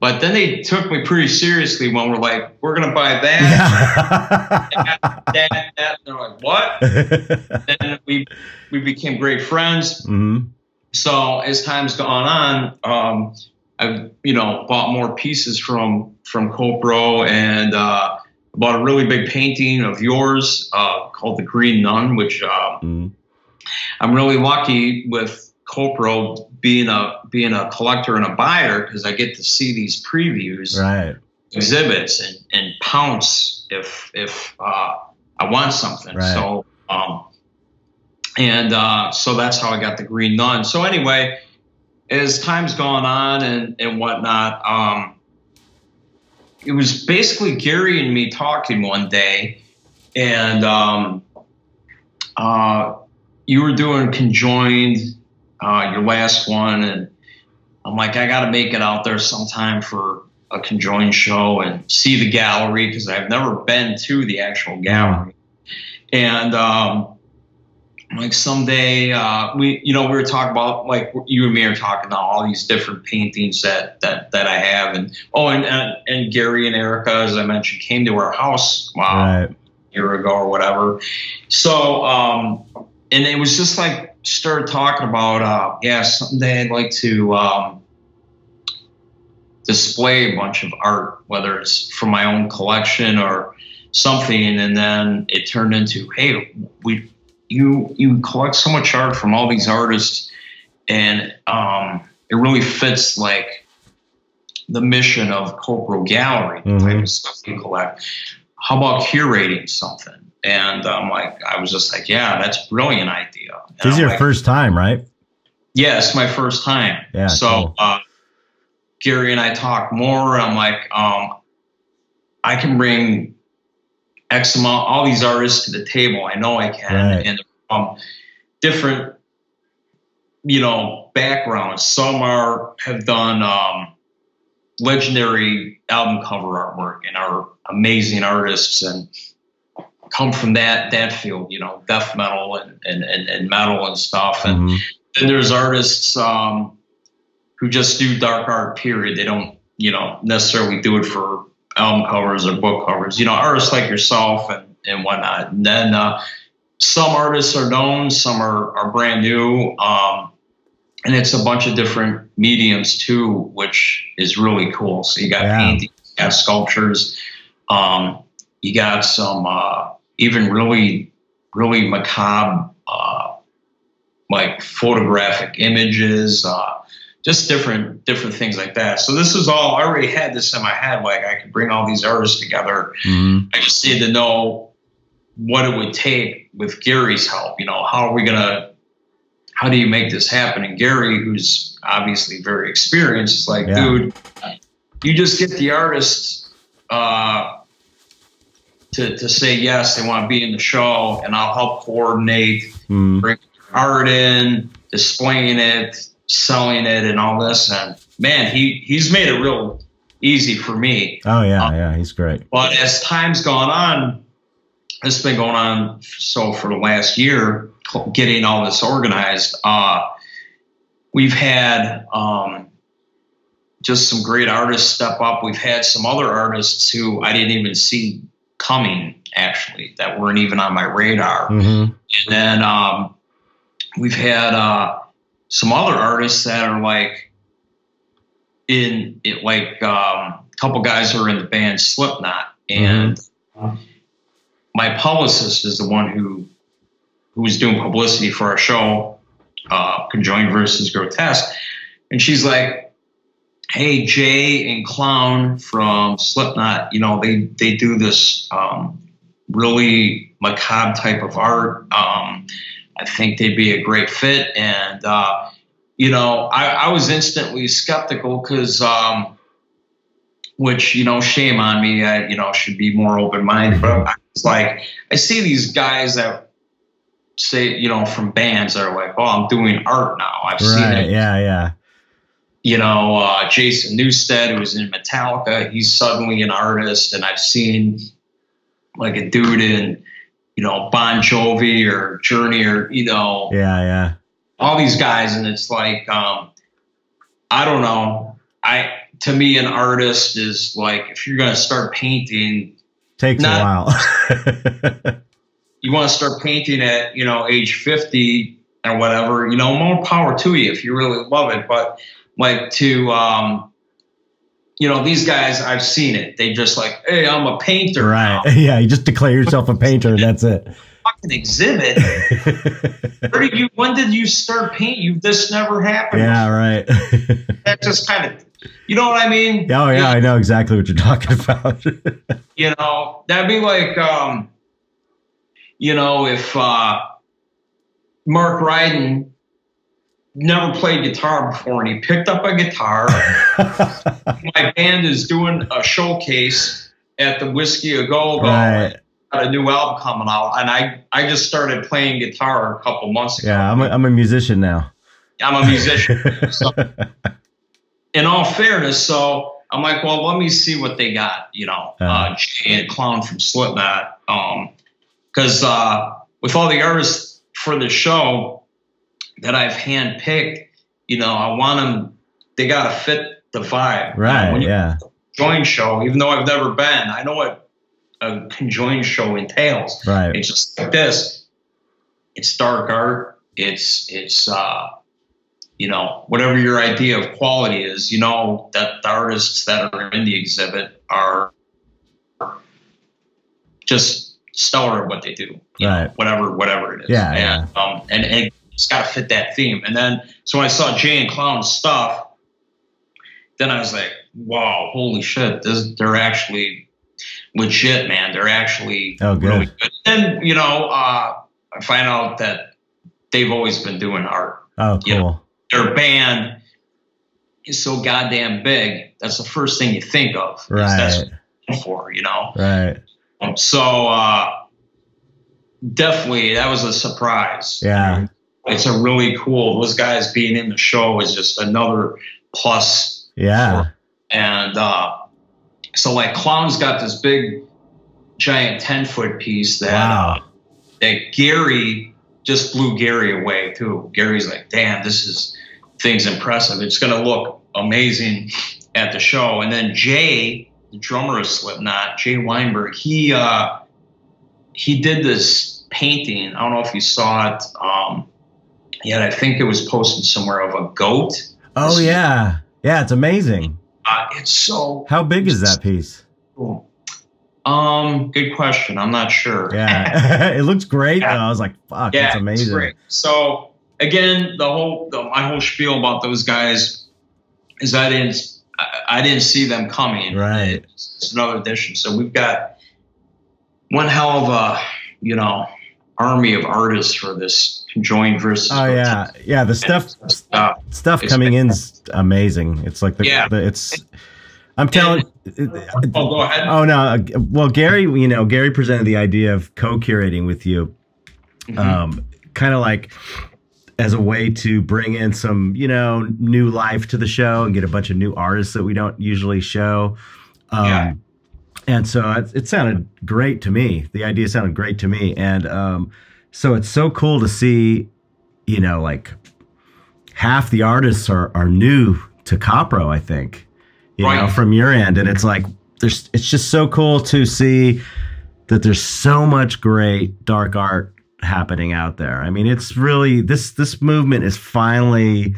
but then they took me pretty seriously when we're like, we're gonna buy that, that, that, that. They're like, what? then we we became great friends. Mm-hmm so as time's gone on, um, I've you know bought more pieces from from Copro and uh, bought a really big painting of yours uh, called the Green Nun, which uh, mm. I'm really lucky with Copro being a being a collector and a buyer because I get to see these previews, right. exhibits, and, and pounce if if uh, I want something. Right. So. Um, and uh, so that's how I got the Green Nun. So anyway, as time's gone on and and whatnot, um, it was basically Gary and me talking one day, and um, uh, you were doing conjoined uh, your last one, and I'm like, I got to make it out there sometime for a conjoined show and see the gallery because I've never been to the actual gallery, and um, like someday uh, we you know we were talking about like you and me are talking about all these different paintings that that that I have. And oh and and, and Gary and Erica as I mentioned came to our house wow right. a year ago or whatever. So um and it was just like started talking about uh yeah someday I'd like to um display a bunch of art whether it's from my own collection or something. And then it turned into hey we you you collect so much art from all these artists, and um, it really fits like the mission of Copro Gallery, mm-hmm. type of stuff you collect. How about curating something? And I'm like, I was just like, yeah, that's a brilliant idea. And this is your like, first time, right? Yeah, my first time. Yeah. So cool. uh, Gary and I talk more. I'm like, um, I can bring X amount, all these artists to the table. I know I can. Right. And from different, you know, backgrounds. Some are have done um, legendary album cover artwork and are amazing artists and come from that that field, you know, death metal and and, and, and metal and stuff. And mm-hmm. then there's artists um, who just do dark art. Period. They don't, you know, necessarily do it for album covers or book covers. You know, artists like yourself and and whatnot. And then uh, some artists are known, some are are brand new. Um, and it's a bunch of different mediums too, which is really cool. So you got yeah. painting, you got sculptures, um, you got some uh, even really, really macabre, uh, like photographic images. Uh, just different different things like that. So this is all I already had this in my head. Like I could bring all these artists together. Mm-hmm. I just need to know what it would take with Gary's help. You know, how are we gonna how do you make this happen? And Gary, who's obviously very experienced, is like, Yeah. dude, you just get the artists uh, to, to say yes, they want to be in the show, and I'll help coordinate Mm. art in, displaying it, selling it, and all this. And man, he he's made it real easy for me. Oh yeah, yeah, he's great. But as time's gone on, it's been going on so for the last year, getting all this organized. Uh, we've had um, just some great artists step up. We've had some other artists who I didn't even see coming, actually, that weren't even on my radar. hmm And then um, we've had uh, some other artists that are like in it, like um, a couple guys who are in the band Slipknot, and my publicist is the one who who was doing publicity for our show, uh, Conjoined versus Grotesque, and she's like, "Hey, Jay and Clown from Slipknot, you know they they do this." Um, really macabre type of art. Um, I think they'd be a great fit. And, uh, you know, I, I was instantly skeptical because, um, which, you know, shame on me. I, you know, should be more open minded. But I was like, I see these guys that say, you know, from bands that are like, oh, I'm doing art now. I've seen it Yeah. Yeah. you know, uh, Jason Newsted, who was in Metallica, he's suddenly an artist, and I've seen like a dude in, you know, Bon Jovi or Journey or you know, Yeah. Yeah. all these guys, and it's like, um, I don't know. I to me, an artist is like if you're gonna start painting, Takes Not- a while. you want to start painting at you know age 50 or whatever you know more power to you if you really love it but like to um you know these guys i've seen it they just like hey i'm a painter right. now. Yeah. You just declare yourself a painter and that's it. fucking exhibit Where did you when did you start painting you this never happened yeah. Right. that just kind of you know what i mean oh yeah. I know exactly what you're talking about. you know that'd be like um you know if uh mark ryden never played guitar before and he picked up a guitar my band is doing a showcase at the Whisky a Go Go right. got a new album coming out and i i just started playing guitar a couple months ago Yeah. I'm a, I'm a musician now. I'm a musician so in all fairness, so I'm like, well, let me see what they got, you know, uh, Uh. Jay and Clown from Slipknot. Um, because uh, with all the artists for the show that I've handpicked, you know, I want them, they got to fit the vibe. Right. when you Yeah. join show, even though I've never been, I know what a conjoined show entails. Right. It's just like this. It's dark art. It's it's uh, you know whatever your idea of quality is. You know that the artists that are in the exhibit are just stellar at what they do. You know, Right. whatever whatever it is. Yeah, And, um, and and it's got to fit that theme. And then so when I saw Jay and Clown's stuff, then I was like, wow, holy shit! This, they're actually legit, man. They're actually Oh, good. really good. Then you know, uh, I find out that they've always been doing art. Oh, cool. Their band is so goddamn big. That's the first thing you think of. Right. That's what for you know. Right. Um, So uh, definitely, that was a surprise. Yeah. It's a really cool. Those guys being in the show is just another plus Yeah. and uh, so like clown's got this big giant 10 foot piece that Wow. uh, that gary just blew gary away too gary's like damn this is thing's impressive it's going to look amazing at the show and then jay the drummer of slipknot jay weinberg he uh he did this painting i don't know if you saw it um yet i think it was posted somewhere of a goat Oh yeah. Yeah. It's amazing. uh, it's so How big is that piece? Cool. Um, good question. I'm not sure. Yeah. it looks great. Yeah. though. I was like, fuck, yeah, that's it's amazing. So again, the whole the, my whole spiel about those guys is I didn't I, I didn't see them coming. Right. It's, it's another edition. So we've got one hell of a you know army of artists for this conjoined versus. Oh yeah, yeah. The stuff uh, stuff coming in is amazing. It's like the, yeah. The, it's. I'm telling. oh, go ahead. Oh no. Well, Gary, you know, Gary presented the idea of co-curating with you, mm-hmm. um, kind of like as a way to bring in some, you know, new life to the show and get a bunch of new artists that we don't usually show. Um, yeah. And so it, it, sounded great to me. The idea sounded great to me, and um, so it's so cool to see, you know, like half the artists are are new to Copro. I think, you right. know, from your end, and it's like there's. It's just so cool to see that there's so much great dark art happening out there. I mean, it's really this this movement is finally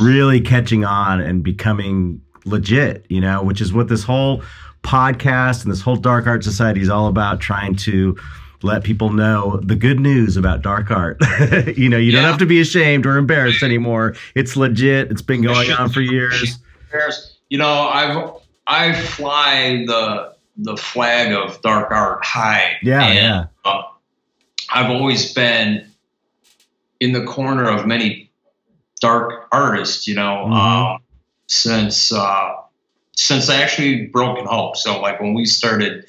really catching on and becoming legit, you know, which is what this whole podcast and this whole dark art society is all about trying to let people know the good news about dark art. you know, you yeah. don't have to be ashamed or embarrassed anymore. It's legit. It's been going on for years. You know, I've I fly the the flag of dark art high. Yeah, and, yeah. Uh, I've always been in the corner of many dark artists, you know, mm-hmm. um, since uh, since I actually Broken Hope. So like when we started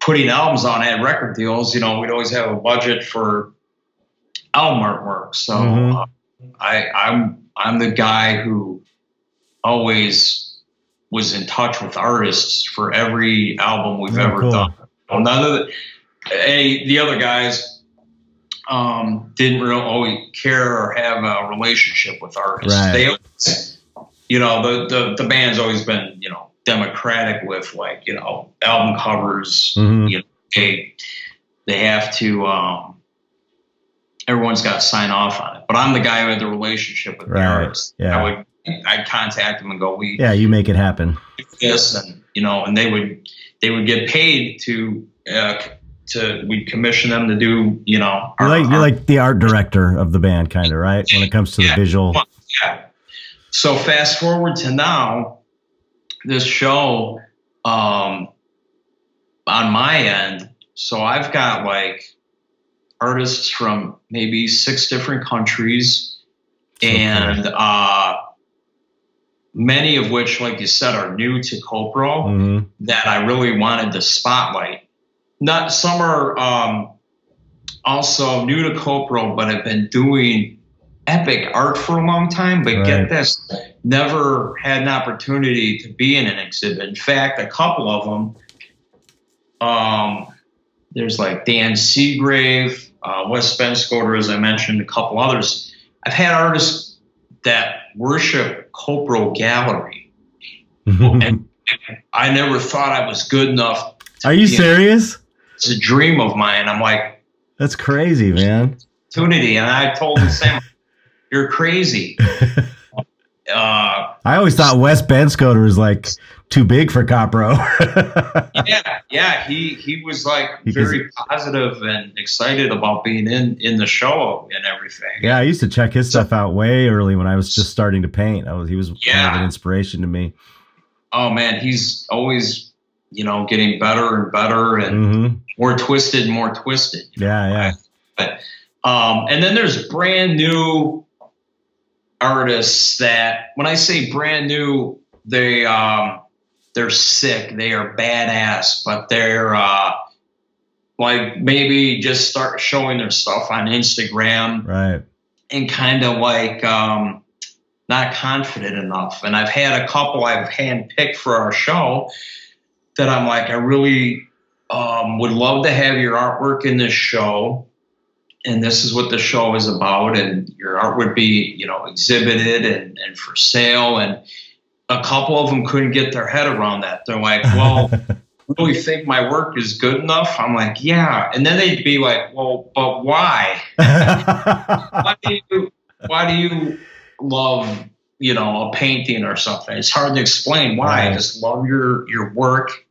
putting albums on at record deals, you know, we'd always have a budget for album artwork. So mm-hmm. uh, I, I'm I'm the guy who always was in touch with artists for every album we've oh, ever cool. done. Well, none of the any the other guys um, didn't really always care or have a relationship with artists. Right. They, always, you know, the, the the band's always been you know democratic with like you know album covers. Mm-hmm. You know, they they have to. Um, everyone's got to sign off on it. But I'm the guy who had the relationship with right. the artist. Yeah. I would I'd contact them and go, we yeah, you make it happen. This and you know, and they would they would get paid to uh, to we commission them to do you know you're like you're like the art director of the band kind of right when it comes to yeah, the visual yeah so fast forward to now this show um on my end so i've got like artists from maybe six different countries and uh many of which like you said are new to copro mm-hmm. that i really wanted to spotlight not some are um, also new to Copro, but have been doing epic art for a long time. But right. get this, never had an opportunity to be in an exhibit. In fact, a couple of them. Um, there's like Dan Seagrave, uh, Wes Benscoter, as I mentioned, a couple others. I've had artists that worship Copro Gallery, and I never thought I was good enough. Are you serious? it's a dream of mine. I'm like, that's crazy, man. Opportunity, and I told him, Sam, you're crazy. Uh, I always thought Wes Benscoter was like too big for Copro. yeah, yeah, he he was like very positive and excited about being in in the show and everything. Yeah, I used to check his stuff out way early when I was just starting to paint. I was he was yeah. kind of an inspiration to me. Oh man, he's always you know, getting better and better and mm-hmm. more twisted more twisted. Yeah, know? yeah. But, um, and then there's brand new artists that, when I say brand new, they um, they're sick, they are badass, but they're uh, like maybe just start showing their stuff on Instagram, right? And kind of like um, not confident enough. And I've had a couple I've handpicked for our show that I'm like, I really um, would love to have your artwork in this show. And this is what the show is about. And your art would be, you know, exhibited and, and for sale. And a couple of them couldn't get their head around that. They're like, well, do really think my work is good enough? I'm like, yeah. And then they'd be like, well, but why? why do you why do you love you know, a painting or something. It's hard to explain why. Right. I just love your your work.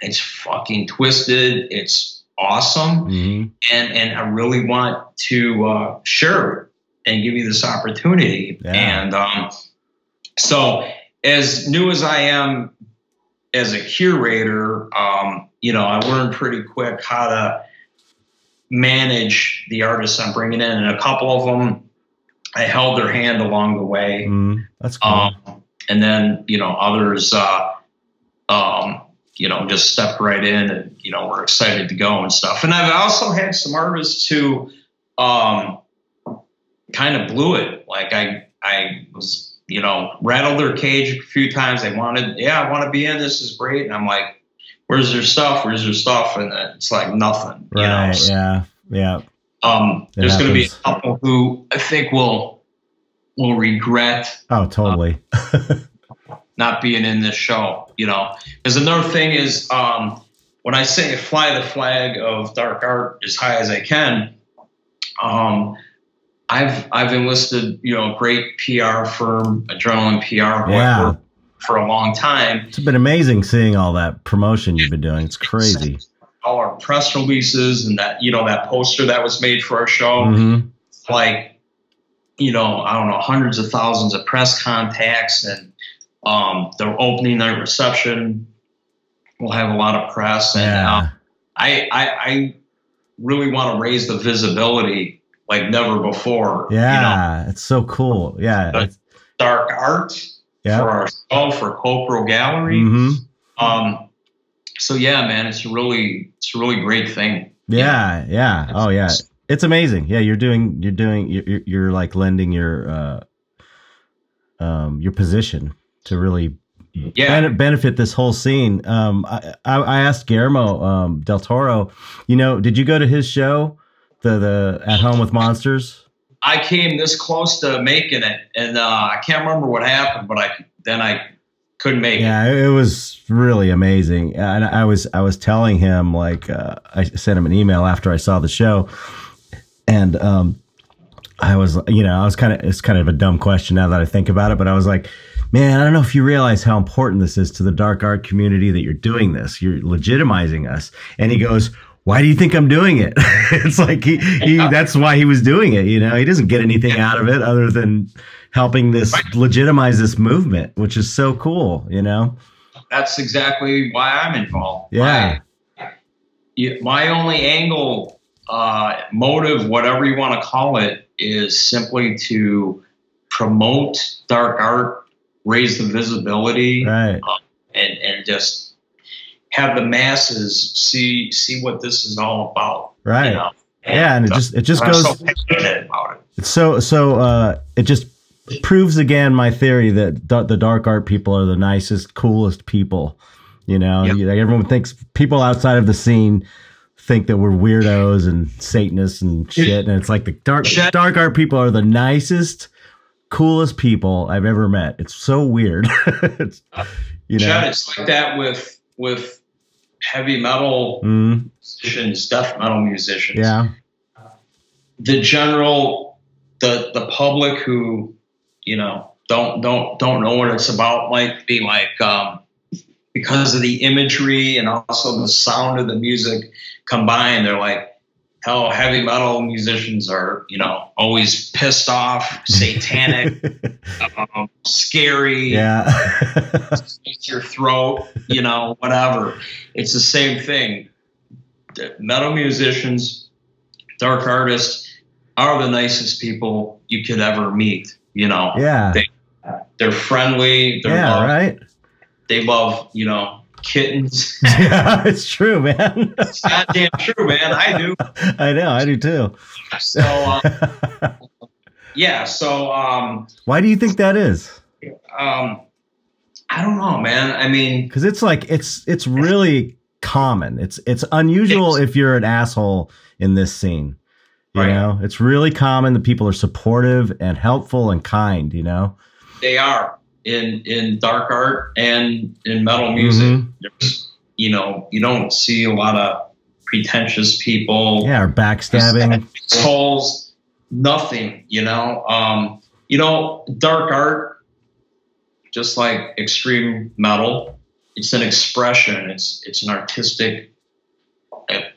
It's fucking twisted. It's awesome, mm-hmm. and and I really want to uh, share and give you this opportunity. Yeah. And um, so, as new as I am as a curator, um, you know, I learned pretty quick how to manage the artists I'm bringing in, and a couple of them I held their hand along the way. Mm, that's cool. Um, and then you know others, uh, um, you know, just stepped right in, and you know, we're excited to go and stuff. And I've also had some artists who um, kind of blew it. Like I, I was, you know, rattled their cage a few times. They wanted, yeah, I want to be in. This is great, and I'm like, where's their stuff? Where's their stuff? And it's like nothing. Right. You know? So, yeah. Yeah. Um, there's going to be a couple who I think will will regret. Oh, totally. uh, not being in this show, you know. Because another thing is, um, when I say fly the flag of dark art as high as I can, um, I've I've enlisted, you know, a great PR firm, Adrenaline PR, yeah. for a long time. It's been amazing seeing all that promotion you've been doing. It's crazy all our press releases and that you know that poster that was made for our show mm-hmm. like you know i don't know hundreds of thousands of press contacts and um, the opening night reception will have a lot of press and yeah. uh, I, I, I really want to raise the visibility like never before yeah you know? it's so cool yeah dark art yep. for our show for Copro Gallery mm-hmm. um, so yeah, man, it's really it's a really great thing. Yeah, yeah. yeah. Oh yeah. It's amazing. Yeah, you're doing you're doing you're you're like lending your uh um your position to really yeah. benefit this whole scene. Um I I asked Guillermo um del Toro, you know, did you go to his show? The the At Home with Monsters? I came this close to making it and uh I can't remember what happened, but I then I couldn't make yeah, it. Yeah, it was really amazing. And I was I was telling him like uh, I sent him an email after I saw the show, and um, I was you know I was kind of it's kind of a dumb question now that I think about it, but I was like. Man, I don't know if you realize how important this is to the dark art community that you're doing this. You're legitimizing us. And he goes, why do you think I'm doing it? it's like he, he that's why he was doing it. You know, he doesn't get anything out of it other than helping this legitimize this movement, which is so cool, you know? That's exactly why I'm involved. Yeah. My, my only angle, uh, motive, whatever you want to call it, is simply to promote dark art, raise the visibility, right. uh, and, and just have the masses see see what this is all about. Right. You know? and, yeah, and it just it just goes. So it. It's so so uh, it just proves again my theory that the dark art people are the nicest, coolest people. You know, yep. like everyone thinks people outside of the scene think that we're weirdos and Satanists and shit, and it's like the dark dark art people are the nicest, coolest people I've ever met. It's so weird. it's, you know, it's like that with with heavy metal mm. musicians, death metal musicians. Yeah, the general the the public who you know, don't don't don't know what it's about might be like um, because of the imagery and also the sound of the music combined. They're like, hell, heavy metal musicians are you know always pissed off, satanic, um, scary, yeah, your throat, you know, whatever. It's the same thing. Metal musicians, dark artists are the nicest people you could ever meet. You know, yeah, they, they're friendly. They're yeah, right. They love you know kittens. yeah, it's true, man. it's goddamn true, man. I do. I know, I do too. So, uh, yeah. So, um, why do you think that is? Um, I don't know, man. I mean, because it's like it's it's really common. It's it's unusual it's, if you're an asshole in this scene. You right. know, it's really common that people are supportive and helpful and kind. You know, they are in in dark art and in metal music. Mm-hmm. You know, you don't see a lot of pretentious people. Yeah, or backstabbing. Holes, nothing. You know, um, you know, dark art, just like extreme metal, it's an expression. It's it's an artistic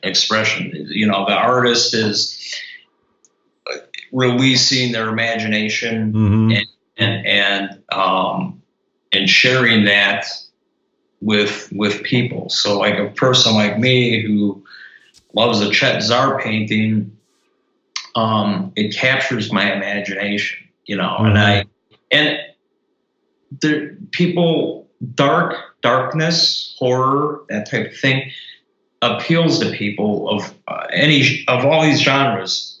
expression. You know, the artist is releasing their imagination mm-hmm. and and and, um, and sharing that with with people. So like a person like me who loves a Chet Zar painting, um, it captures my imagination, you know, mm-hmm. and I and there people dark darkness horror that type of thing appeals to people of uh, any of all these genres.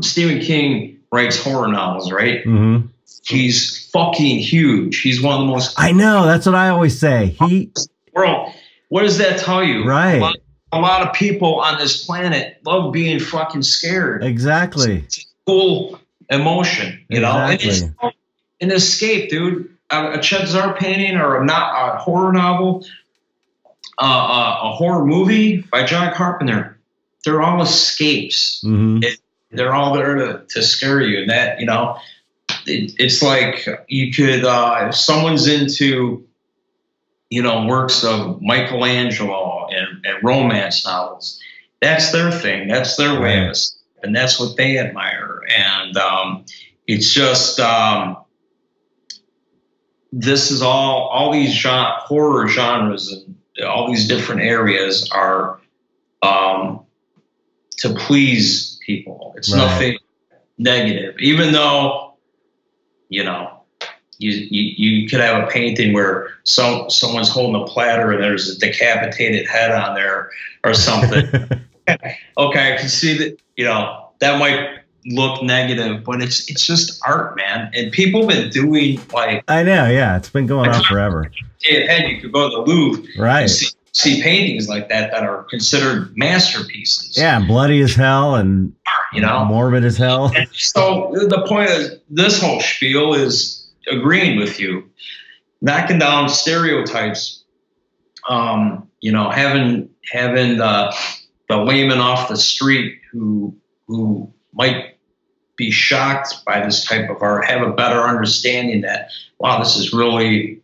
Stephen King writes horror novels, right? Mm-hmm. He's fucking huge. He's one of the most. I know. That's what I always say. He. Bro, what does that tell you? Right. A lot, a lot of people on this planet love being fucking scared. Exactly. It's, it's a cool emotion, you exactly. know. And an escape, dude. A, a Chet Zar painting or a, not, a horror novel, uh, uh, a horror movie by John Carpenter. They're all escapes. Mm-hmm. It, they're all there to, to scare you. And that, you know, it, it's like you could, uh, if someone's into, you know, works of Michelangelo and, and romance novels, that's their thing. That's their way of and that's what they admire. And um, it's just um, this is all all these genre, horror genres and all these different areas are um, to please people. It's right. nothing negative, even though you know. You, you, you could have a painting where some someone's holding a platter and there's a decapitated head on there or something. okay, I can see that you know that might look negative, but it's it's just art, man. And people have been doing like I know, yeah, it's been going on forever. Ahead, you could go to the Louvre, right? See, see, paintings like that that are considered masterpieces. Yeah, bloody as hell and you know morbid as hell. And so the point of this whole spiel is agreeing with you, knocking down stereotypes. Um, you know, having having the the layman off the street who who might be shocked by this type of art have a better understanding that wow this is really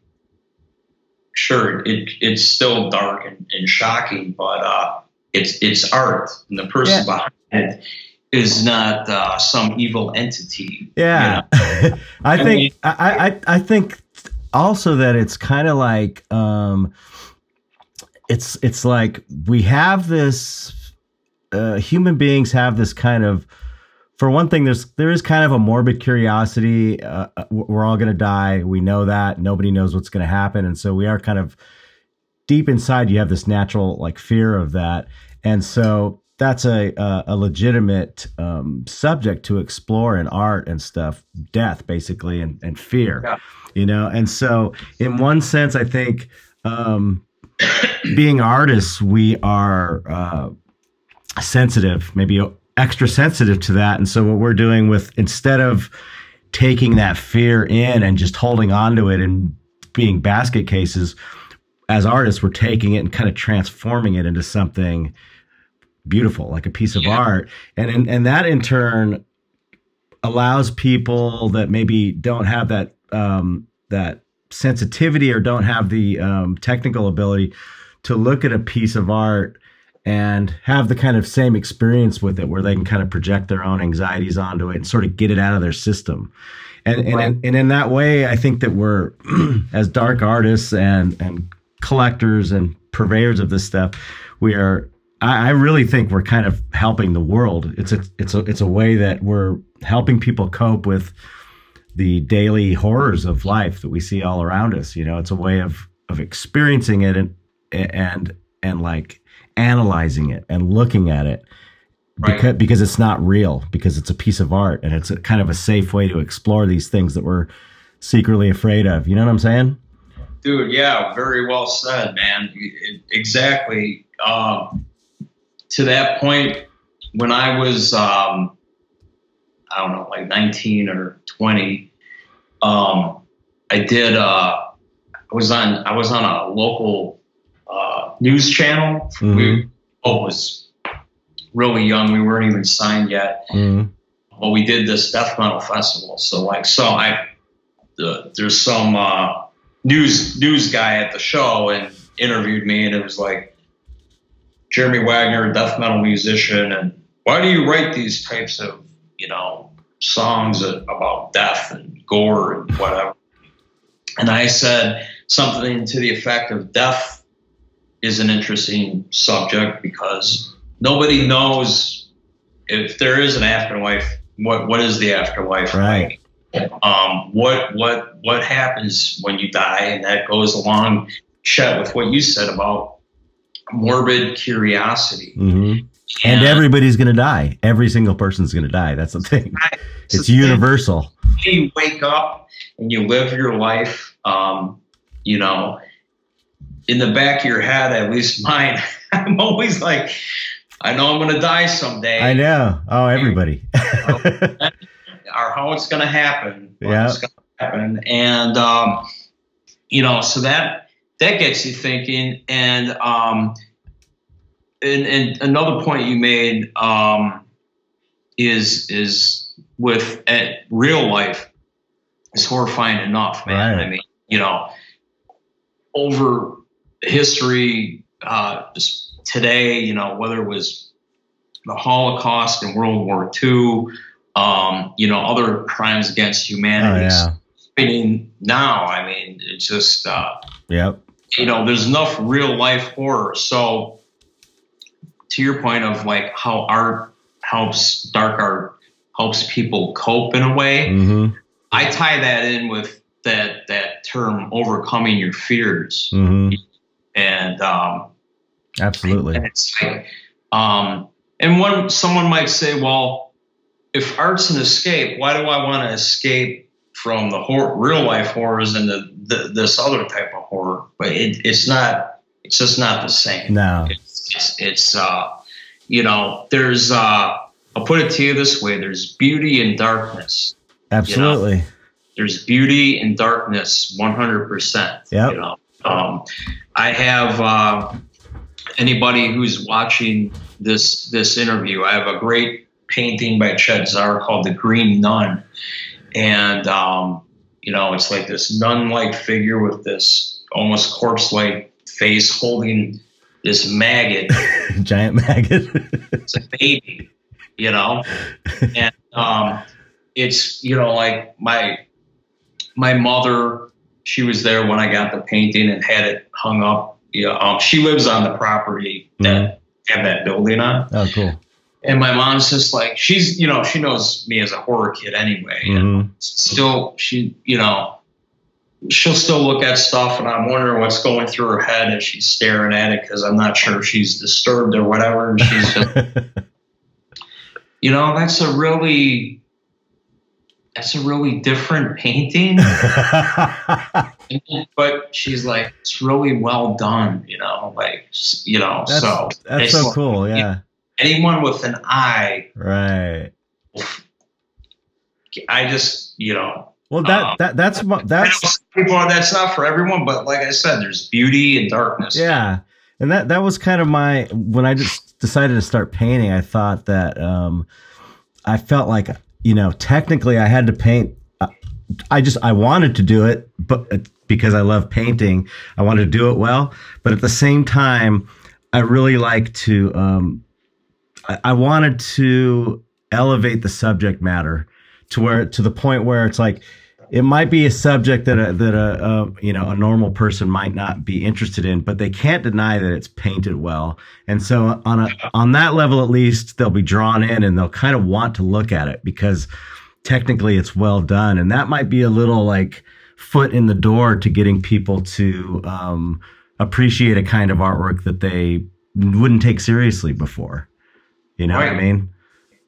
sure it, it's still dark and, and shocking but uh, it's it's art and the person yeah. behind it is not uh, some evil entity yeah you know? I, I think mean, I, I i think also that it's kind of like um it's it's like we have this uh, human beings have this kind of for one thing there's there is kind of a morbid curiosity uh, uh we're all going to die. We know that. Nobody knows what's going to happen. And so we are kind of deep inside you have this natural like fear of that. And so that's a a, a legitimate um, subject to explore in art and stuff death basically and, and fear yeah. you know? And so in one sense i think um, being artists we are uh, sensitive, maybe extra sensitive to that. And so what we're doing with instead of taking that fear in and just holding on to it and being basket cases, as artists, we're taking it and kind of transforming it into something beautiful, like a piece of yeah. art. And, and and that in turn allows people that maybe don't have that um, that sensitivity or don't have the um, technical ability to look at a piece of art and have the kind of same experience with it where they can kind of project their own anxieties onto it and sort of get it out of their system. And, and, and in that way, I think that we're, as dark artists and, and collectors and purveyors of this stuff, we are, I, I really think we're kind of helping the world. It's a, it's a, it's a way that we're helping people cope with the daily horrors of life that we see all around us. You know, it's a way of, of experiencing it and, and, and like analyzing it and looking at it right. because, because it's not real, because it's a piece of art and it's a, kind of a safe way to explore these things that we're secretly afraid of. You know what I'm saying? Dude, yeah, very well said, man. Exactly. Um, to that point, when I was, um, I don't know, like 19 or 20, um, I did. Uh, I was on. I was on a local uh, news channel. Mm-hmm. We oh, was really young. We weren't even signed yet. Mm-hmm. But we did this death metal festival. So like, so I the, there's some uh, news news guy at the show and interviewed me, and it was like Jeremy Wagner, death metal musician, and why do you write these types of you know songs about death and gore and whatever? And I said something to the effect of death is an interesting subject because nobody knows if there is an afterlife. What what is the afterlife? Right. Like? Um, what what what happens when you die, and that goes along, Chet, with what you said about morbid curiosity. Mm-hmm. And, everybody's going to die. Every single person's going to die. That's the thing. It's universal. You wake up and you live your life. Um, you know, in the back of your head, at least mine, I'm always like, I know I'm going to die someday. I know. Oh, everybody. or how it's going to happen. Yeah. happen. And, um, you know, so that, that gets you thinking. And, um, and, and another point you made, um, is, is with at real life is horrifying enough, man. Right. I mean, you know, over history, uh, today, you know, whether it was the Holocaust and World War II, um, you know, other crimes against humanity. Oh, yeah. now, I mean, it's just, uh, yep. you know, there's enough real life horror. So, to your point of like how art helps, dark art helps people cope in a way, mm-hmm. I tie that in with that that term overcoming your fears. Mm-hmm. And um, absolutely, and it's like, um, and one someone might say, well, if art's an escape, why do I want to escape from the hor- real life horrors and the, the, this other type of horror? But it, it's not. It's just not the same. No, it's it's, it's uh, you know, there's uh, I'll put it to you this way: there's beauty in darkness. Absolutely. You know? There's beauty in darkness, 100%. Yeah. You know, um, I have uh, anybody who's watching this this interview. I have a great painting by Chet Zar called "The Green Nun," and um, you know, it's like this nun-like figure with this almost corpse-like face holding this maggot, giant maggot. it's a baby, you know, and um, it's you know like my my mother, she was there when I got the painting and had it hung up. Yeah, um, she lives on the property that mm-hmm. have that building on. Oh, cool. And my mom's just like she's, you know, she knows me as a horror kid anyway. Mm-hmm. And still, she, you know, she'll still look at stuff, and I'm wondering what's going through her head as she's staring at it because I'm not sure if she's disturbed or whatever. And she's just, you know, that's a really that's a really different painting. but she's like, it's really well done, you know, like, you know, that's, so that's so cool. Yeah. Anyone with an eye. Right. I just, you know. Well, that, um, that that's that's people. That's not for everyone, but like I said, there's beauty and darkness. Yeah, and that that was kind of my when I just decided to start painting. I thought that um, I felt like you know, technically I had to paint. Uh, I just I wanted to do it, but uh, because I love painting, I wanted to do it well. But at the same time, I really like to. Um, I, I wanted to elevate the subject matter to where to the point where it's like it might be a subject that a, that a, a, you know a normal person might not be interested in, but they can't deny that it's painted well. And so on a on that level, at least they'll be drawn in and they'll kind of want to look at it because technically it's well done. And that might be a little like foot in the door to getting people to um, appreciate a kind of artwork that they wouldn't take seriously before. You know right. what I mean?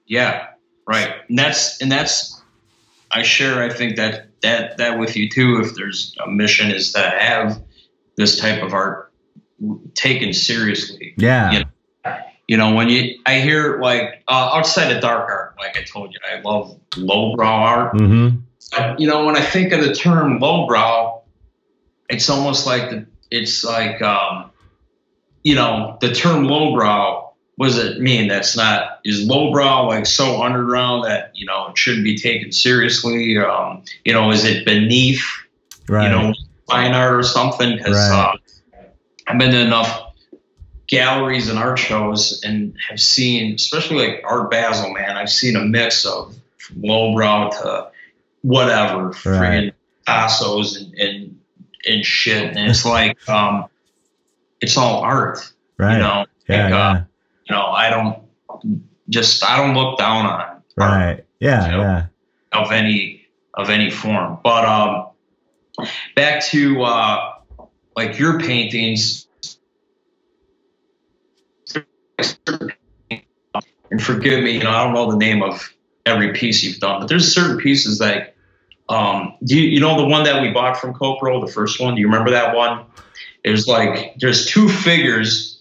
Yeah, right. And that's and that's I share. I think that that that with you too. If there's a mission, is to have this type of art taken seriously. Yeah. You know, you know when you I hear like uh, outside of dark art, like I told you, I love lowbrow art. Mm-hmm. But, you know, when I think of the term lowbrow, it's almost like the, it's like um, you know the term lowbrow what does it mean? That's not is lowbrow like so underground that you know it shouldn't be taken seriously. Um, you know, is it beneath right. you know fine art or something? Because right. uh, I've been to enough galleries and art shows and have seen, especially like Art Basel, man. I've seen a mix of lowbrow to whatever, right. friggin' and, and and shit. And it's like um, it's all art, right? You know, yeah, like, yeah. Uh, you know, I don't just I don't look down on right. Yeah, you know, yeah. Of any of any form. But um back to uh like your paintings and forgive me, you know, I don't know the name of every piece you've done, but there's certain pieces that um do you, you know the one that we bought from Copro, the first one? Do you remember that one? There's like there's two figures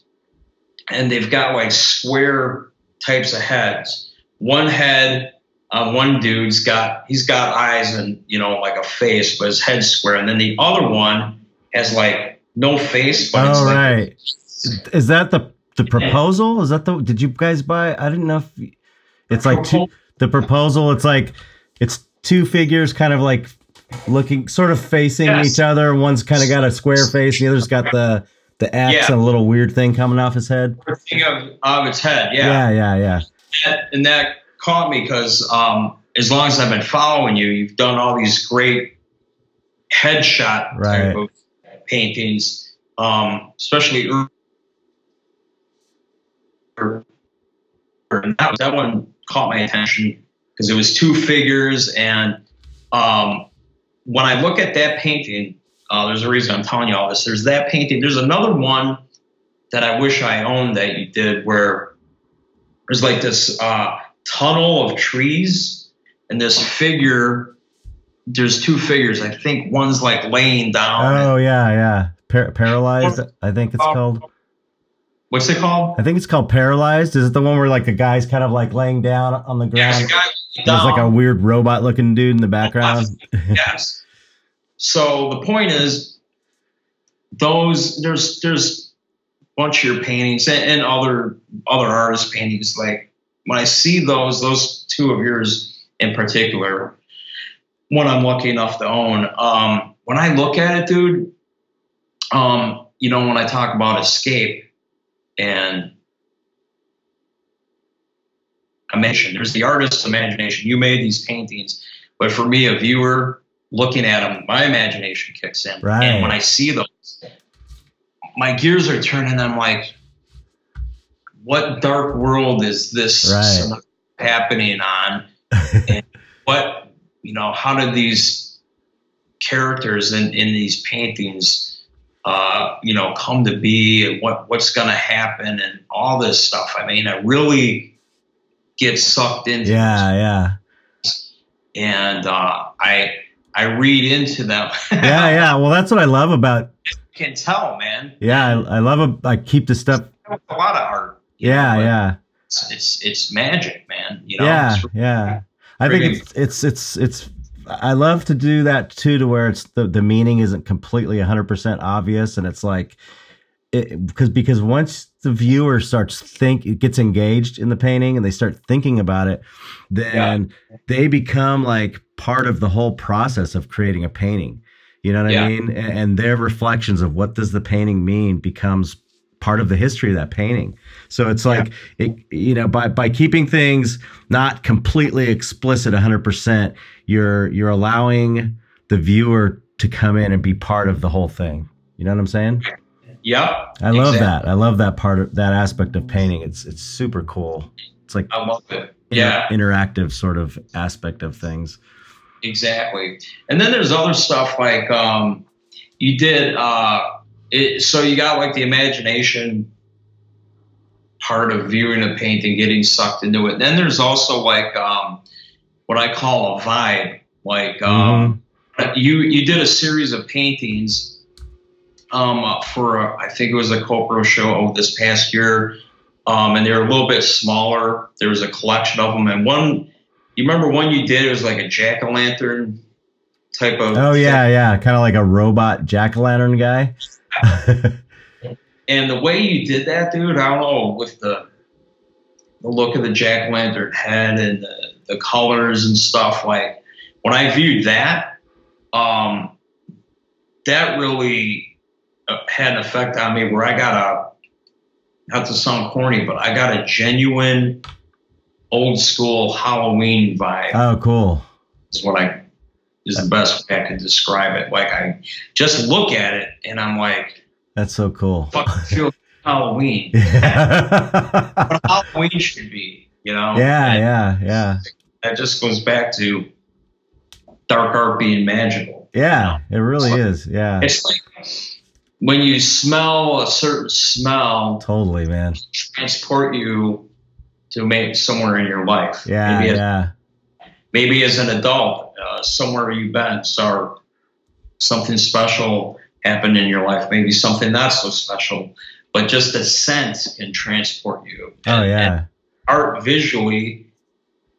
and they've got like square types of heads. One head uh, one dude's got he's got eyes and you know like a face, but his head's square, and then the other one has like no face. But oh like, right, is that the the proposal? Is that the? Did you guys buy? I didn't know if it's like two. The proposal. It's like it's two figures, kind of like looking, sort of facing yes. each other. One's kind of got a square face, the other's got the the axe yeah. and a little weird thing coming off his head. Thing of, of its head, yeah, yeah, yeah, yeah. And that caught me because um, as long as I've been following you, you've done all these great headshot right. type of paintings, um, especially. That, that one caught my attention because it was two figures, and um, when I look at that painting, uh, there's a reason I'm telling you all this. There's that painting. There's another one that I wish I owned that you did where there's like this uh, tunnel of trees and this figure. There's two figures. I think one's like laying down. Oh yeah, yeah. Par- paralyzed. I think it's um, called. What's it called? I think it's called paralyzed. Is it the one where like a guy's kind of like laying down on the ground? Yeah, there's like a weird robot looking dude in the background. yes. So the point is, those there's there's a bunch of your paintings and, and other other artists' paintings. Like when I see those, those two of yours in particular, one I'm lucky enough to own. Um, when I look at it, dude, um, you know, when I talk about escape and imagination, there's the artist's imagination. You made these paintings, but for me, a viewer, looking at them, my imagination kicks in. Right. And when I see those, my gears are turning. I'm like, what dark world is this right. happening on? and what, you know, how did these characters in, in these paintings, uh, you know, come to be and what, what's going to happen and all this stuff? I mean, I really get sucked into Yeah, yeah. And uh, I, I read into them. yeah, yeah. Well, that's what I love about. You can tell, man. Yeah, I, I love. A, I keep the stuff. A lot of art. Yeah, know, yeah. It's, it's, it's magic, man. You know. Yeah, yeah. I think it's it's it's it's. I love to do that too, to where it's the the meaning isn't completely hundred percent obvious, and it's like, it, because because once the viewer starts think it gets engaged in the painting and they start thinking about it then yeah. they become like part of the whole process of creating a painting you know what yeah. i mean and, and their reflections of what does the painting mean becomes part of the history of that painting so it's like yeah. it, you know by by keeping things not completely explicit 100% you're you're allowing the viewer to come in and be part of the whole thing you know what i'm saying Yep. I love exactly. that. I love that part of that aspect of painting. It's it's super cool. It's like I love it. Yeah. interactive sort of aspect of things. Exactly. And then there's other stuff like um, you did uh, it, so you got like the imagination part of viewing a painting, getting sucked into it. Then there's also like um, what I call a vibe. Like um, mm-hmm. you you did a series of paintings um, for a, I think it was a Copro show this past year, um, and they're a little bit smaller. There was a collection of them, and one you remember one you did it was like a jack o' lantern type of. Oh yeah, thing. yeah, kind of like a robot jack o' lantern guy. and the way you did that, dude, I don't know with the the look of the jack o' lantern head and the, the colors and stuff. Like when I viewed that, um, that really had an effect on me where I got a not to sound corny, but I got a genuine old school Halloween vibe. Oh, cool. Is what I is the best way I could describe it. Like I just look at it and I'm like, that's so cool. Fuck, feel Halloween. what Halloween should be, you know? Yeah, and yeah, yeah. That just goes back to dark art being magical. Yeah, you know? it really is. Yeah. It's like when you smell a certain smell. Totally, man. Transport you to make somewhere in your life. Yeah, maybe yeah. As, maybe as an adult, uh, somewhere you've been, or something special happened in your life. Maybe something not so special, but just a sense can transport you. Oh yeah. And art visually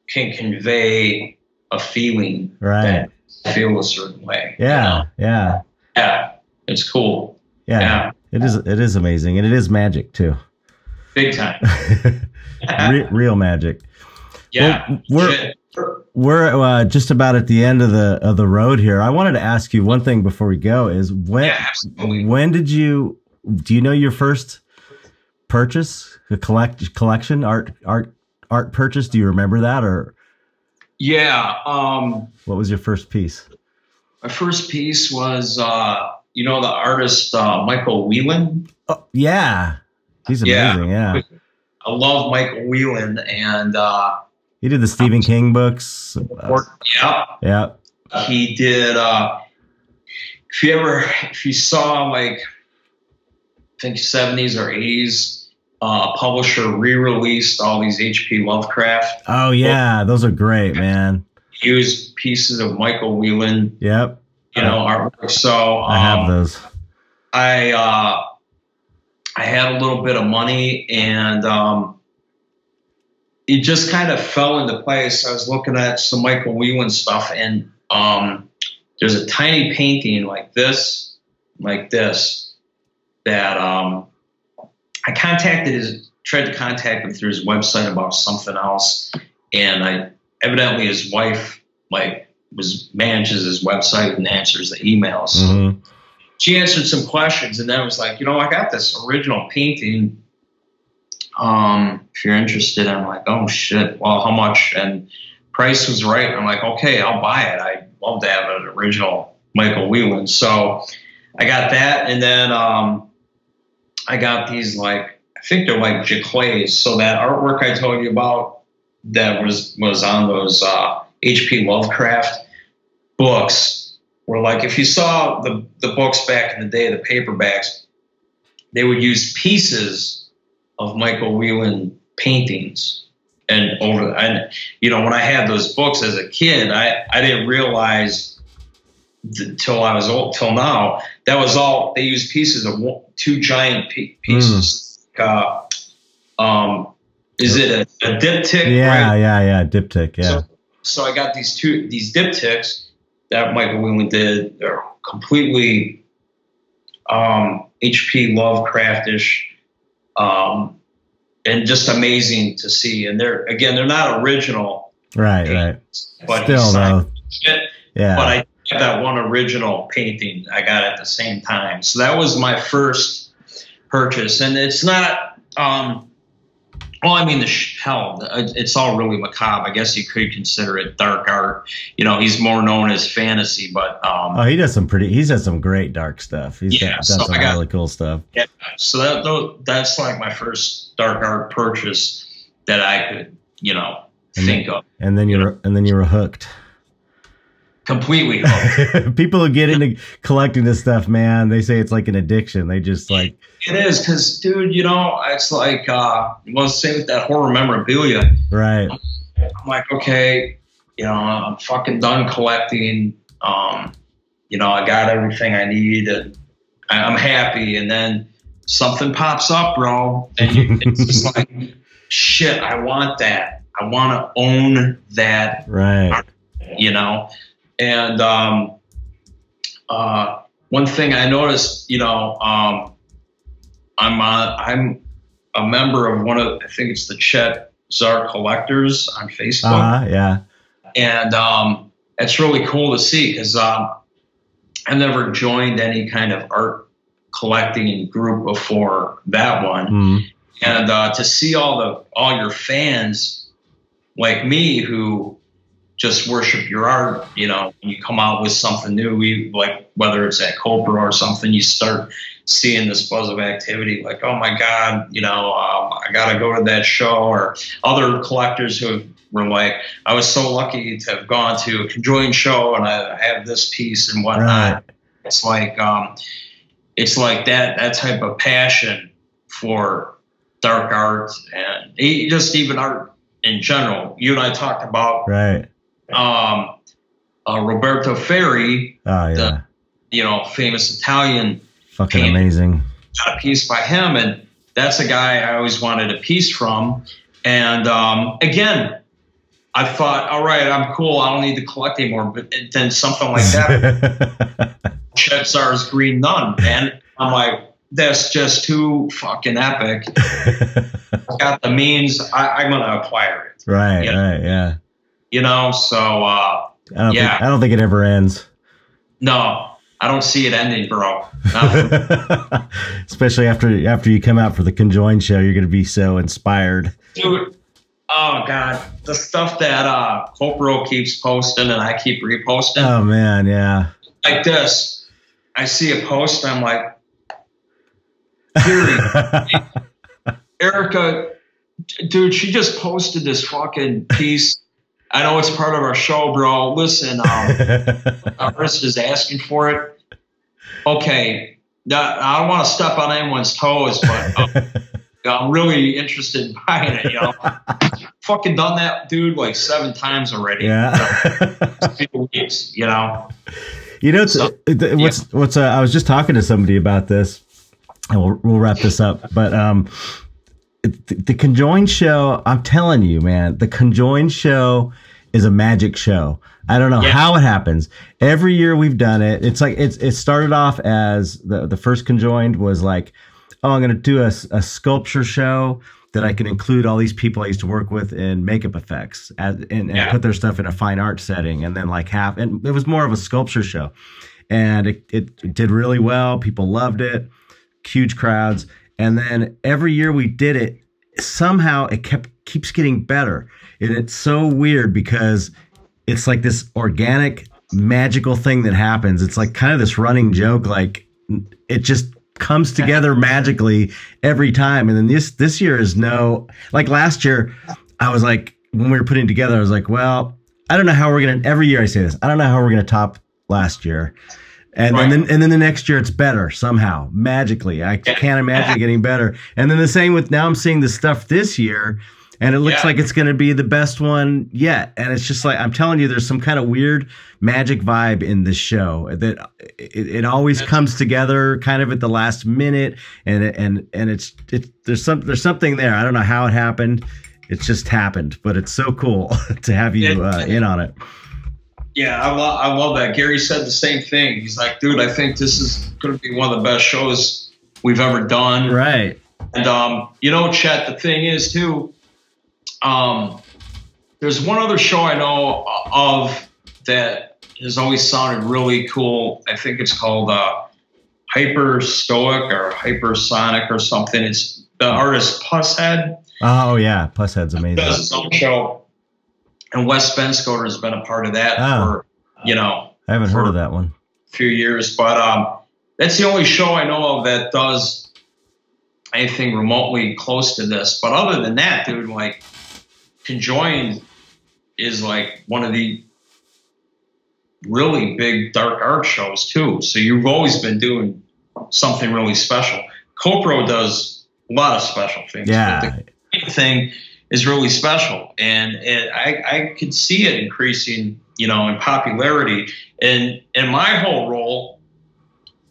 can convey a feeling right. that feel a certain way. Yeah, you know? yeah, yeah. It's cool. Yeah, yeah, it is. It is amazing, and it is magic too. Big time. Re- real magic. Yeah, well, we're we're uh, just about at the end of the of the road here. I wanted to ask you one thing before we go: is when yeah, when did you do you know your first purchase, a collect collection art art art purchase? Do you remember that or? Yeah. Um, what was your first piece? My first piece was, uh, you know, the artist uh, Michael Whelan. Oh, yeah, he's amazing. Yeah, yeah. I love Michael Whelan, and uh, he did the Stephen King books. yeah, yeah. He did. Uh, if you ever, if you saw like, I think seventies or eighties, uh, publisher re-released all these H.P. Lovecraft. Oh yeah, books. those are great, man. Used pieces of Michael Whelan. Yep. You know artwork. So um, I have um, those. I uh, I had a little bit of money and um, it just kind of fell into place. I was looking at some Michael Whelan stuff and um, there's a tiny painting like this, like this, that um, I contacted his, tried to contact him through his website about something else, and I evidently his wife like was manages his website and answers the emails. Mm-hmm. She answered some questions, and then was like, you know, I got this original painting. Um, if you're interested, I'm like, oh shit. Well, how much? And price was right. I'm like, okay, I'll buy it. I love to have an original Michael Whelan. So I got that, and then um, I got these like I think they're like Jacques. So that artwork I told you about that was was on those uh, H.P. Lovecraft books were like if you saw the the books back in the day, the paperbacks, they would use pieces of Michael Whelan paintings and over and you know when I had those books as a kid, I I didn't realize until I was old till now that was all they used pieces of one, two giant pieces. Mm. Uh, um, is it a, a diptych? Yeah, right? yeah, yeah, diptych. Yeah. So, so, I got these two these diptychs that Michael Whelan did. They're completely um, H.P. Lovecraftish. Um, and just amazing to see. And they're again, they're not original, right? right. But still though, it, yeah. But I got that one original painting I got at the same time, so that was my first purchase. And it's not. Um, well, I mean, the hell, it's all really macabre. I guess you could consider it dark art. You know, he's more known as fantasy, but um, oh, he does some pretty. He's done some great dark stuff. He's yeah, done, so some got, really cool stuff. Yeah, so that that's like my first dark art purchase that I could, you know, and think then, of. And then you're and then you were hooked completely people who get into collecting this stuff man they say it's like an addiction. They just like it is because dude you know it's like uh well same with that horror memorabilia. Right. I'm like okay you know i'm fucking done collecting. Um you know i got everything i need and i'm happy. And then something pops up bro and you, it's just like shit i want that. I want to own that. Right. You know and um, uh, one thing I noticed, you know, um, I'm uh, I'm a member of one of I think it's the Chet Zar Collectors on Facebook. Uh-huh, yeah, and um, it's really cool to see because um, I've never joined any kind of art collecting group before that one, mm. and uh, to see all the all your fans like me who just worship your art. You know, you come out with something new, we like whether it's at Copro or something, you start seeing this buzz of activity, like, oh my God, you know, um, I got to go to that show, or other collectors who were like, I was so lucky to have gone to a conjoined show and I have this piece and whatnot. Right. It's like, um, it's like that, that type of passion for dark art and just even art in general. You and I talked about, right. Um, uh, Roberto Ferri, oh, yeah. the, you know, famous Italian Fucking painter. amazing. Got a piece by him, and that's a guy I always wanted a piece from. And um, again, I thought, all right, I'm cool. I don't need to collect anymore. But then something like that, Chet Zar's Green Nun, man. I'm like, that's just too fucking epic. got the means. I, am gonna acquire it. Right. You know? Right. Yeah. You know. So. Uh, I don't yeah. Think, I don't think it ever ends. No, I don't see it ending, bro. Especially after after you come out for the conjoined show, you're to be so inspired, dude. Oh god, the stuff that uh Copro keeps posting and I keep reposting. Oh man, yeah. Like this, I see a post, I'm like, Erica, dude, she just posted this fucking piece I know it's part of our show, bro. Listen, um, artist is asking for it. Okay, I don't want to step on anyone's toes, but uh, I'm really interested in buying it. You know, fucking done that, dude, like seven times already. Yeah, few weeks. You know. You know, so, what's yeah. what's uh, I was just talking to somebody about this, and we'll we'll wrap this up. But um, the, the conjoined show, I'm telling you, man, the conjoined show is a magic show. I don't know yeah. how it happens. Every year we've done it. It's like it's it started off as the the first conjoined was like, oh, I'm going to do a, a sculpture show that I can include all these people I used to work with in makeup effects as, and, and yeah. put their stuff in a fine art setting, and then like half. And it was more of a sculpture show, and it, it did really well. People loved it, huge crowds. And then every year we did it, somehow it kept keeps getting better. And it's so weird because it's like this organic magical thing that happens. It's like kind of this running joke like it just comes together magically every time. And then this this year is no like last year I was like when we were putting together I was like, well, I don't know how we're going to every year I say this. I don't know how we're going to top last year. And, right. then and then the next year it's better somehow magically. I can't imagine it getting better. And then the same with now I'm seeing the stuff this year, and it looks yeah. like it's going to be the best one yet. And it's just like I'm telling you, there's some kind of weird magic vibe in this show that it, it always comes together kind of at the last minute, and and and it's it there's some there's something there. I don't know how it happened. It's just happened, but it's so cool to have you uh, in on it. Yeah, I love I love that. Gary said the same thing. He's like, dude, I think this is going to be one of the best shows we've ever done. Right. And um, you know, Chet, the thing is too. Um, there's one other show I know of that has always sounded really cool. I think it's called uh, Hyper Stoic or Hypersonic or something. It's the artist Pushead. Oh yeah, Pushead's amazing. Does his own show and Wes Benscoter has been a part of that oh. for you know. I haven't heard of that one. A few years, but um, that's the only show I know of that does anything remotely close to this. But other than that, dude, like Conjoined is like one of the really big dark art shows too. So you've always been doing something really special. Copro does a lot of special things. Yeah. thing is really special, and it, I I could see it increasing, you know, in popularity. And in my whole role,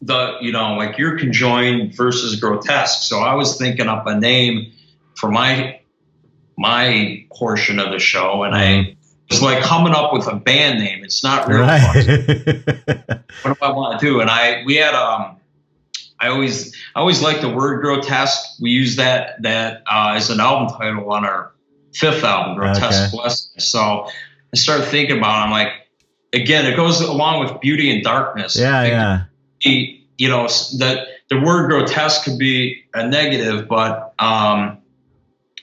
the you know like you're conjoined versus grotesque. So I was thinking up a name for my my portion of the show, and I was like coming up with a band name. It's not real. right. what do I want to do? And I we had um I always I always like the word grotesque. We use that that uh, as an album title on our fifth album, Grotesque okay. Blessing. So I started thinking about. It. I'm like, again, it goes along with beauty and darkness. Yeah, yeah. you know that the word grotesque could be a negative, but um,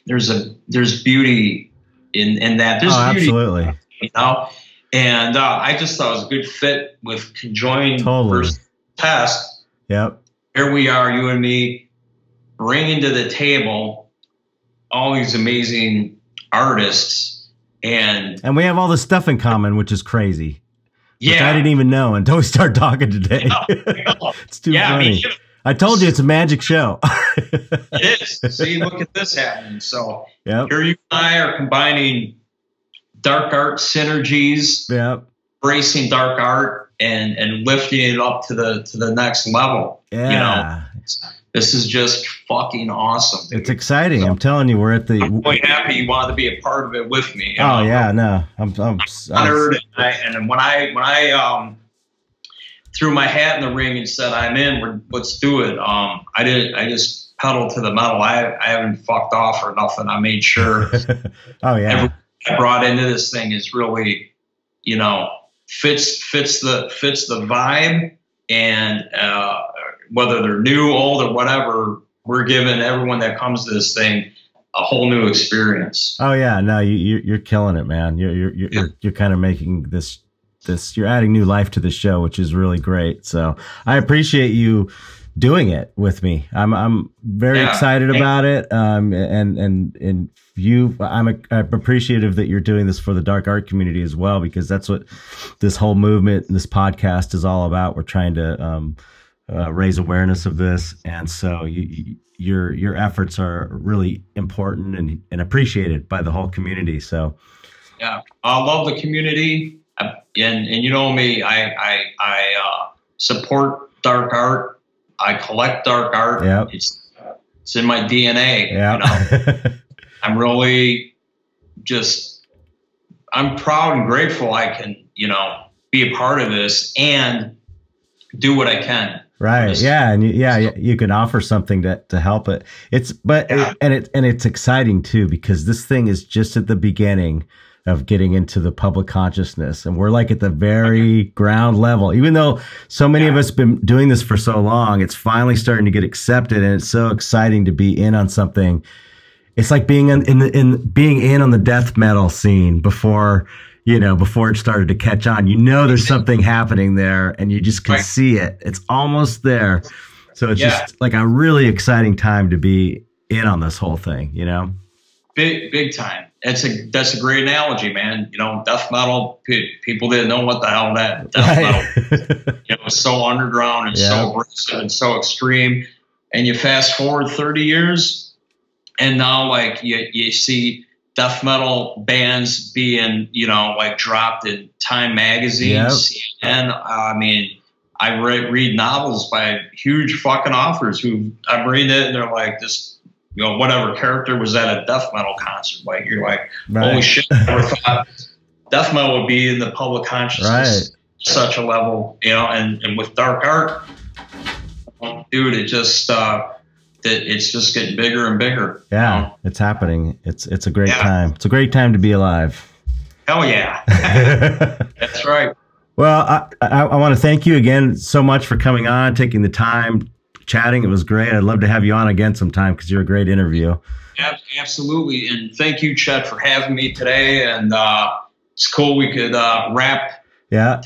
there's a there's beauty in in that. There's oh, beauty, absolutely. You know, and uh, I just thought it was a good fit with conjoined totally. versus past. Yep here we are, you and me, bringing to the table all these amazing artists, and and we have all this stuff in common, which is crazy. Yeah, I didn't even know until we started talking today. it's too yeah, funny. I, mean, I told you it's a magic show. it is. See, look at this happening. So yep. here you and I are combining dark art synergies. Yep. Embracing dark art and and lifting it up to the to the next level. Yeah. You know, this is just fucking awesome. Dude. It's exciting. So, I'm telling you, we're at the. I'm quite happy you wanted to be a part of it with me. Oh know? yeah, no, I'm, I'm, honored. I'm, and, and when I when I um threw my hat in the ring and said I'm in, we're, let's do it. Um, I didn't. I just pedaled to the metal. I I haven't fucked off or nothing. I made sure. oh yeah. I brought into this thing is really, you know, fits fits the fits the vibe and uh, whether they're new, old, or whatever, we're giving everyone that comes to this thing a whole new experience. Oh yeah, no, you, you're you're killing it, man. You're you're you're, yeah. you're kind of making this this. You're adding new life to the show, which is really great. So I appreciate you doing it with me. I'm I'm very yeah. excited about it. Um, and and and you, I'm, a, I'm appreciative that you're doing this for the dark art community as well because that's what this whole movement, and this podcast is all about. We're trying to um, uh, raise awareness of this, and so you, you, your your efforts are really important and, and appreciated by the whole community. So, yeah, I love the community, and and you know me, I I, I uh, support dark art. I collect dark art. Yeah, it's uh, it's in my DNA. Yeah, you know? I'm really just I'm proud and grateful I can you know be a part of this and do what I can Right. Yeah. And yeah, you can offer something to, to help it. It's, but, yeah. and it, and it's exciting too, because this thing is just at the beginning of getting into the public consciousness. And we're like at the very ground level, even though so many yeah. of us been doing this for so long, it's finally starting to get accepted. And it's so exciting to be in on something. It's like being in, in, the, in being in on the death metal scene before, you know, before it started to catch on. You know, there's something happening there, and you just can right. see it. It's almost there. So it's yeah. just like a really exciting time to be in on this whole thing. You know, big big time. That's a that's a great analogy, man. You know, death metal. People didn't know what the hell that death right. metal. it was so underground and yeah. so aggressive and so extreme. And you fast forward 30 years, and now like you you see death metal bands being, you know, like dropped in Time magazines. Yep. And I mean, I read, read novels by huge fucking authors who I'm reading it and they're like, this, you know, whatever character was at a death metal concert. Like, you're like, right. holy shit, I never thought death metal would be in the public consciousness right. such a level, you know, and, and with dark art, dude, it just, uh, that it's just getting bigger and bigger. Yeah, you know? it's happening. It's it's a great yeah. time. It's a great time to be alive. Hell yeah, that's right. Well, I, I, I want to thank you again so much for coming on, taking the time, chatting. It was great. I'd love to have you on again sometime because you're a great interview. Absolutely, and thank you, Chet, for having me today. And uh, it's cool we could uh, wrap. Yeah.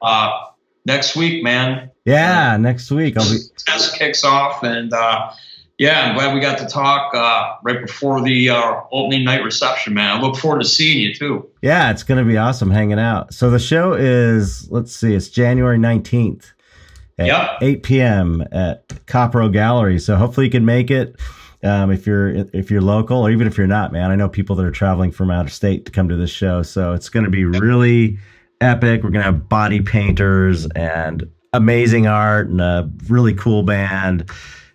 Uh, next week, man. Yeah, next week I'll be. Test kicks off, and uh, yeah, I'm glad we got to talk uh, right before the uh, opening night reception, man. I look forward to seeing you too. Yeah, it's going to be awesome hanging out. So the show is, let's see, it's January 19th at yep. 8 p.m. at Copro Gallery. So hopefully you can make it. Um, if you're if you're local or even if you're not, man, I know people that are traveling from out of state to come to this show. So it's going to be really epic. We're going to have body painters and amazing art and a really cool band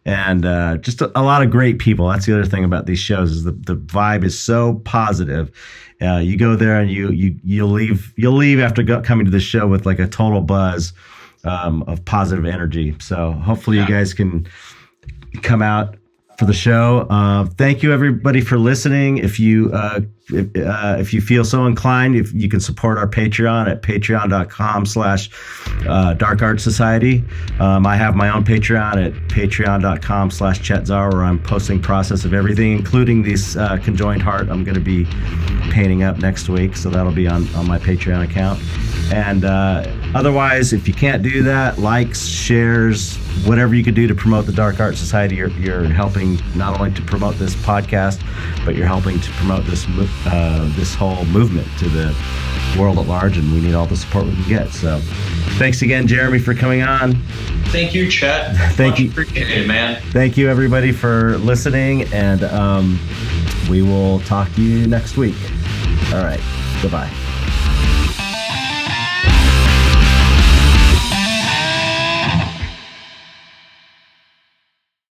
and uh, just a, a, lot of great people. That's the other thing about these shows is the, the vibe is so positive. Uh, you go there and you you you'll leave you'll leave after go, coming to the show with like a total buzz um, of positive energy. So hopefully yeah. you guys can come out for the show. Uh, thank you everybody for listening. If you uh, if, uh, if, you feel so inclined, if you can support our Patreon at patreon.com slash uh, dark art society. Um, I have my own Patreon at patreon.com slash chetzar where I'm posting process of everything, including this uh, conjoined heart I'm going to be painting up next week. So that'll be on, on my Patreon account. And uh, otherwise, if you can't do that, likes, shares, whatever you could do to promote the Dark Art Society, you're, you're helping not only to promote this podcast, but you're helping to promote this uh, this whole movement to the world at large. And we need all the support we can get. So, thanks again, Jeremy, for coming on. Thank you, Chet. Thank Much you, appreciate man. Thank you, everybody, for listening, and um, we will talk to you next week. All right, goodbye.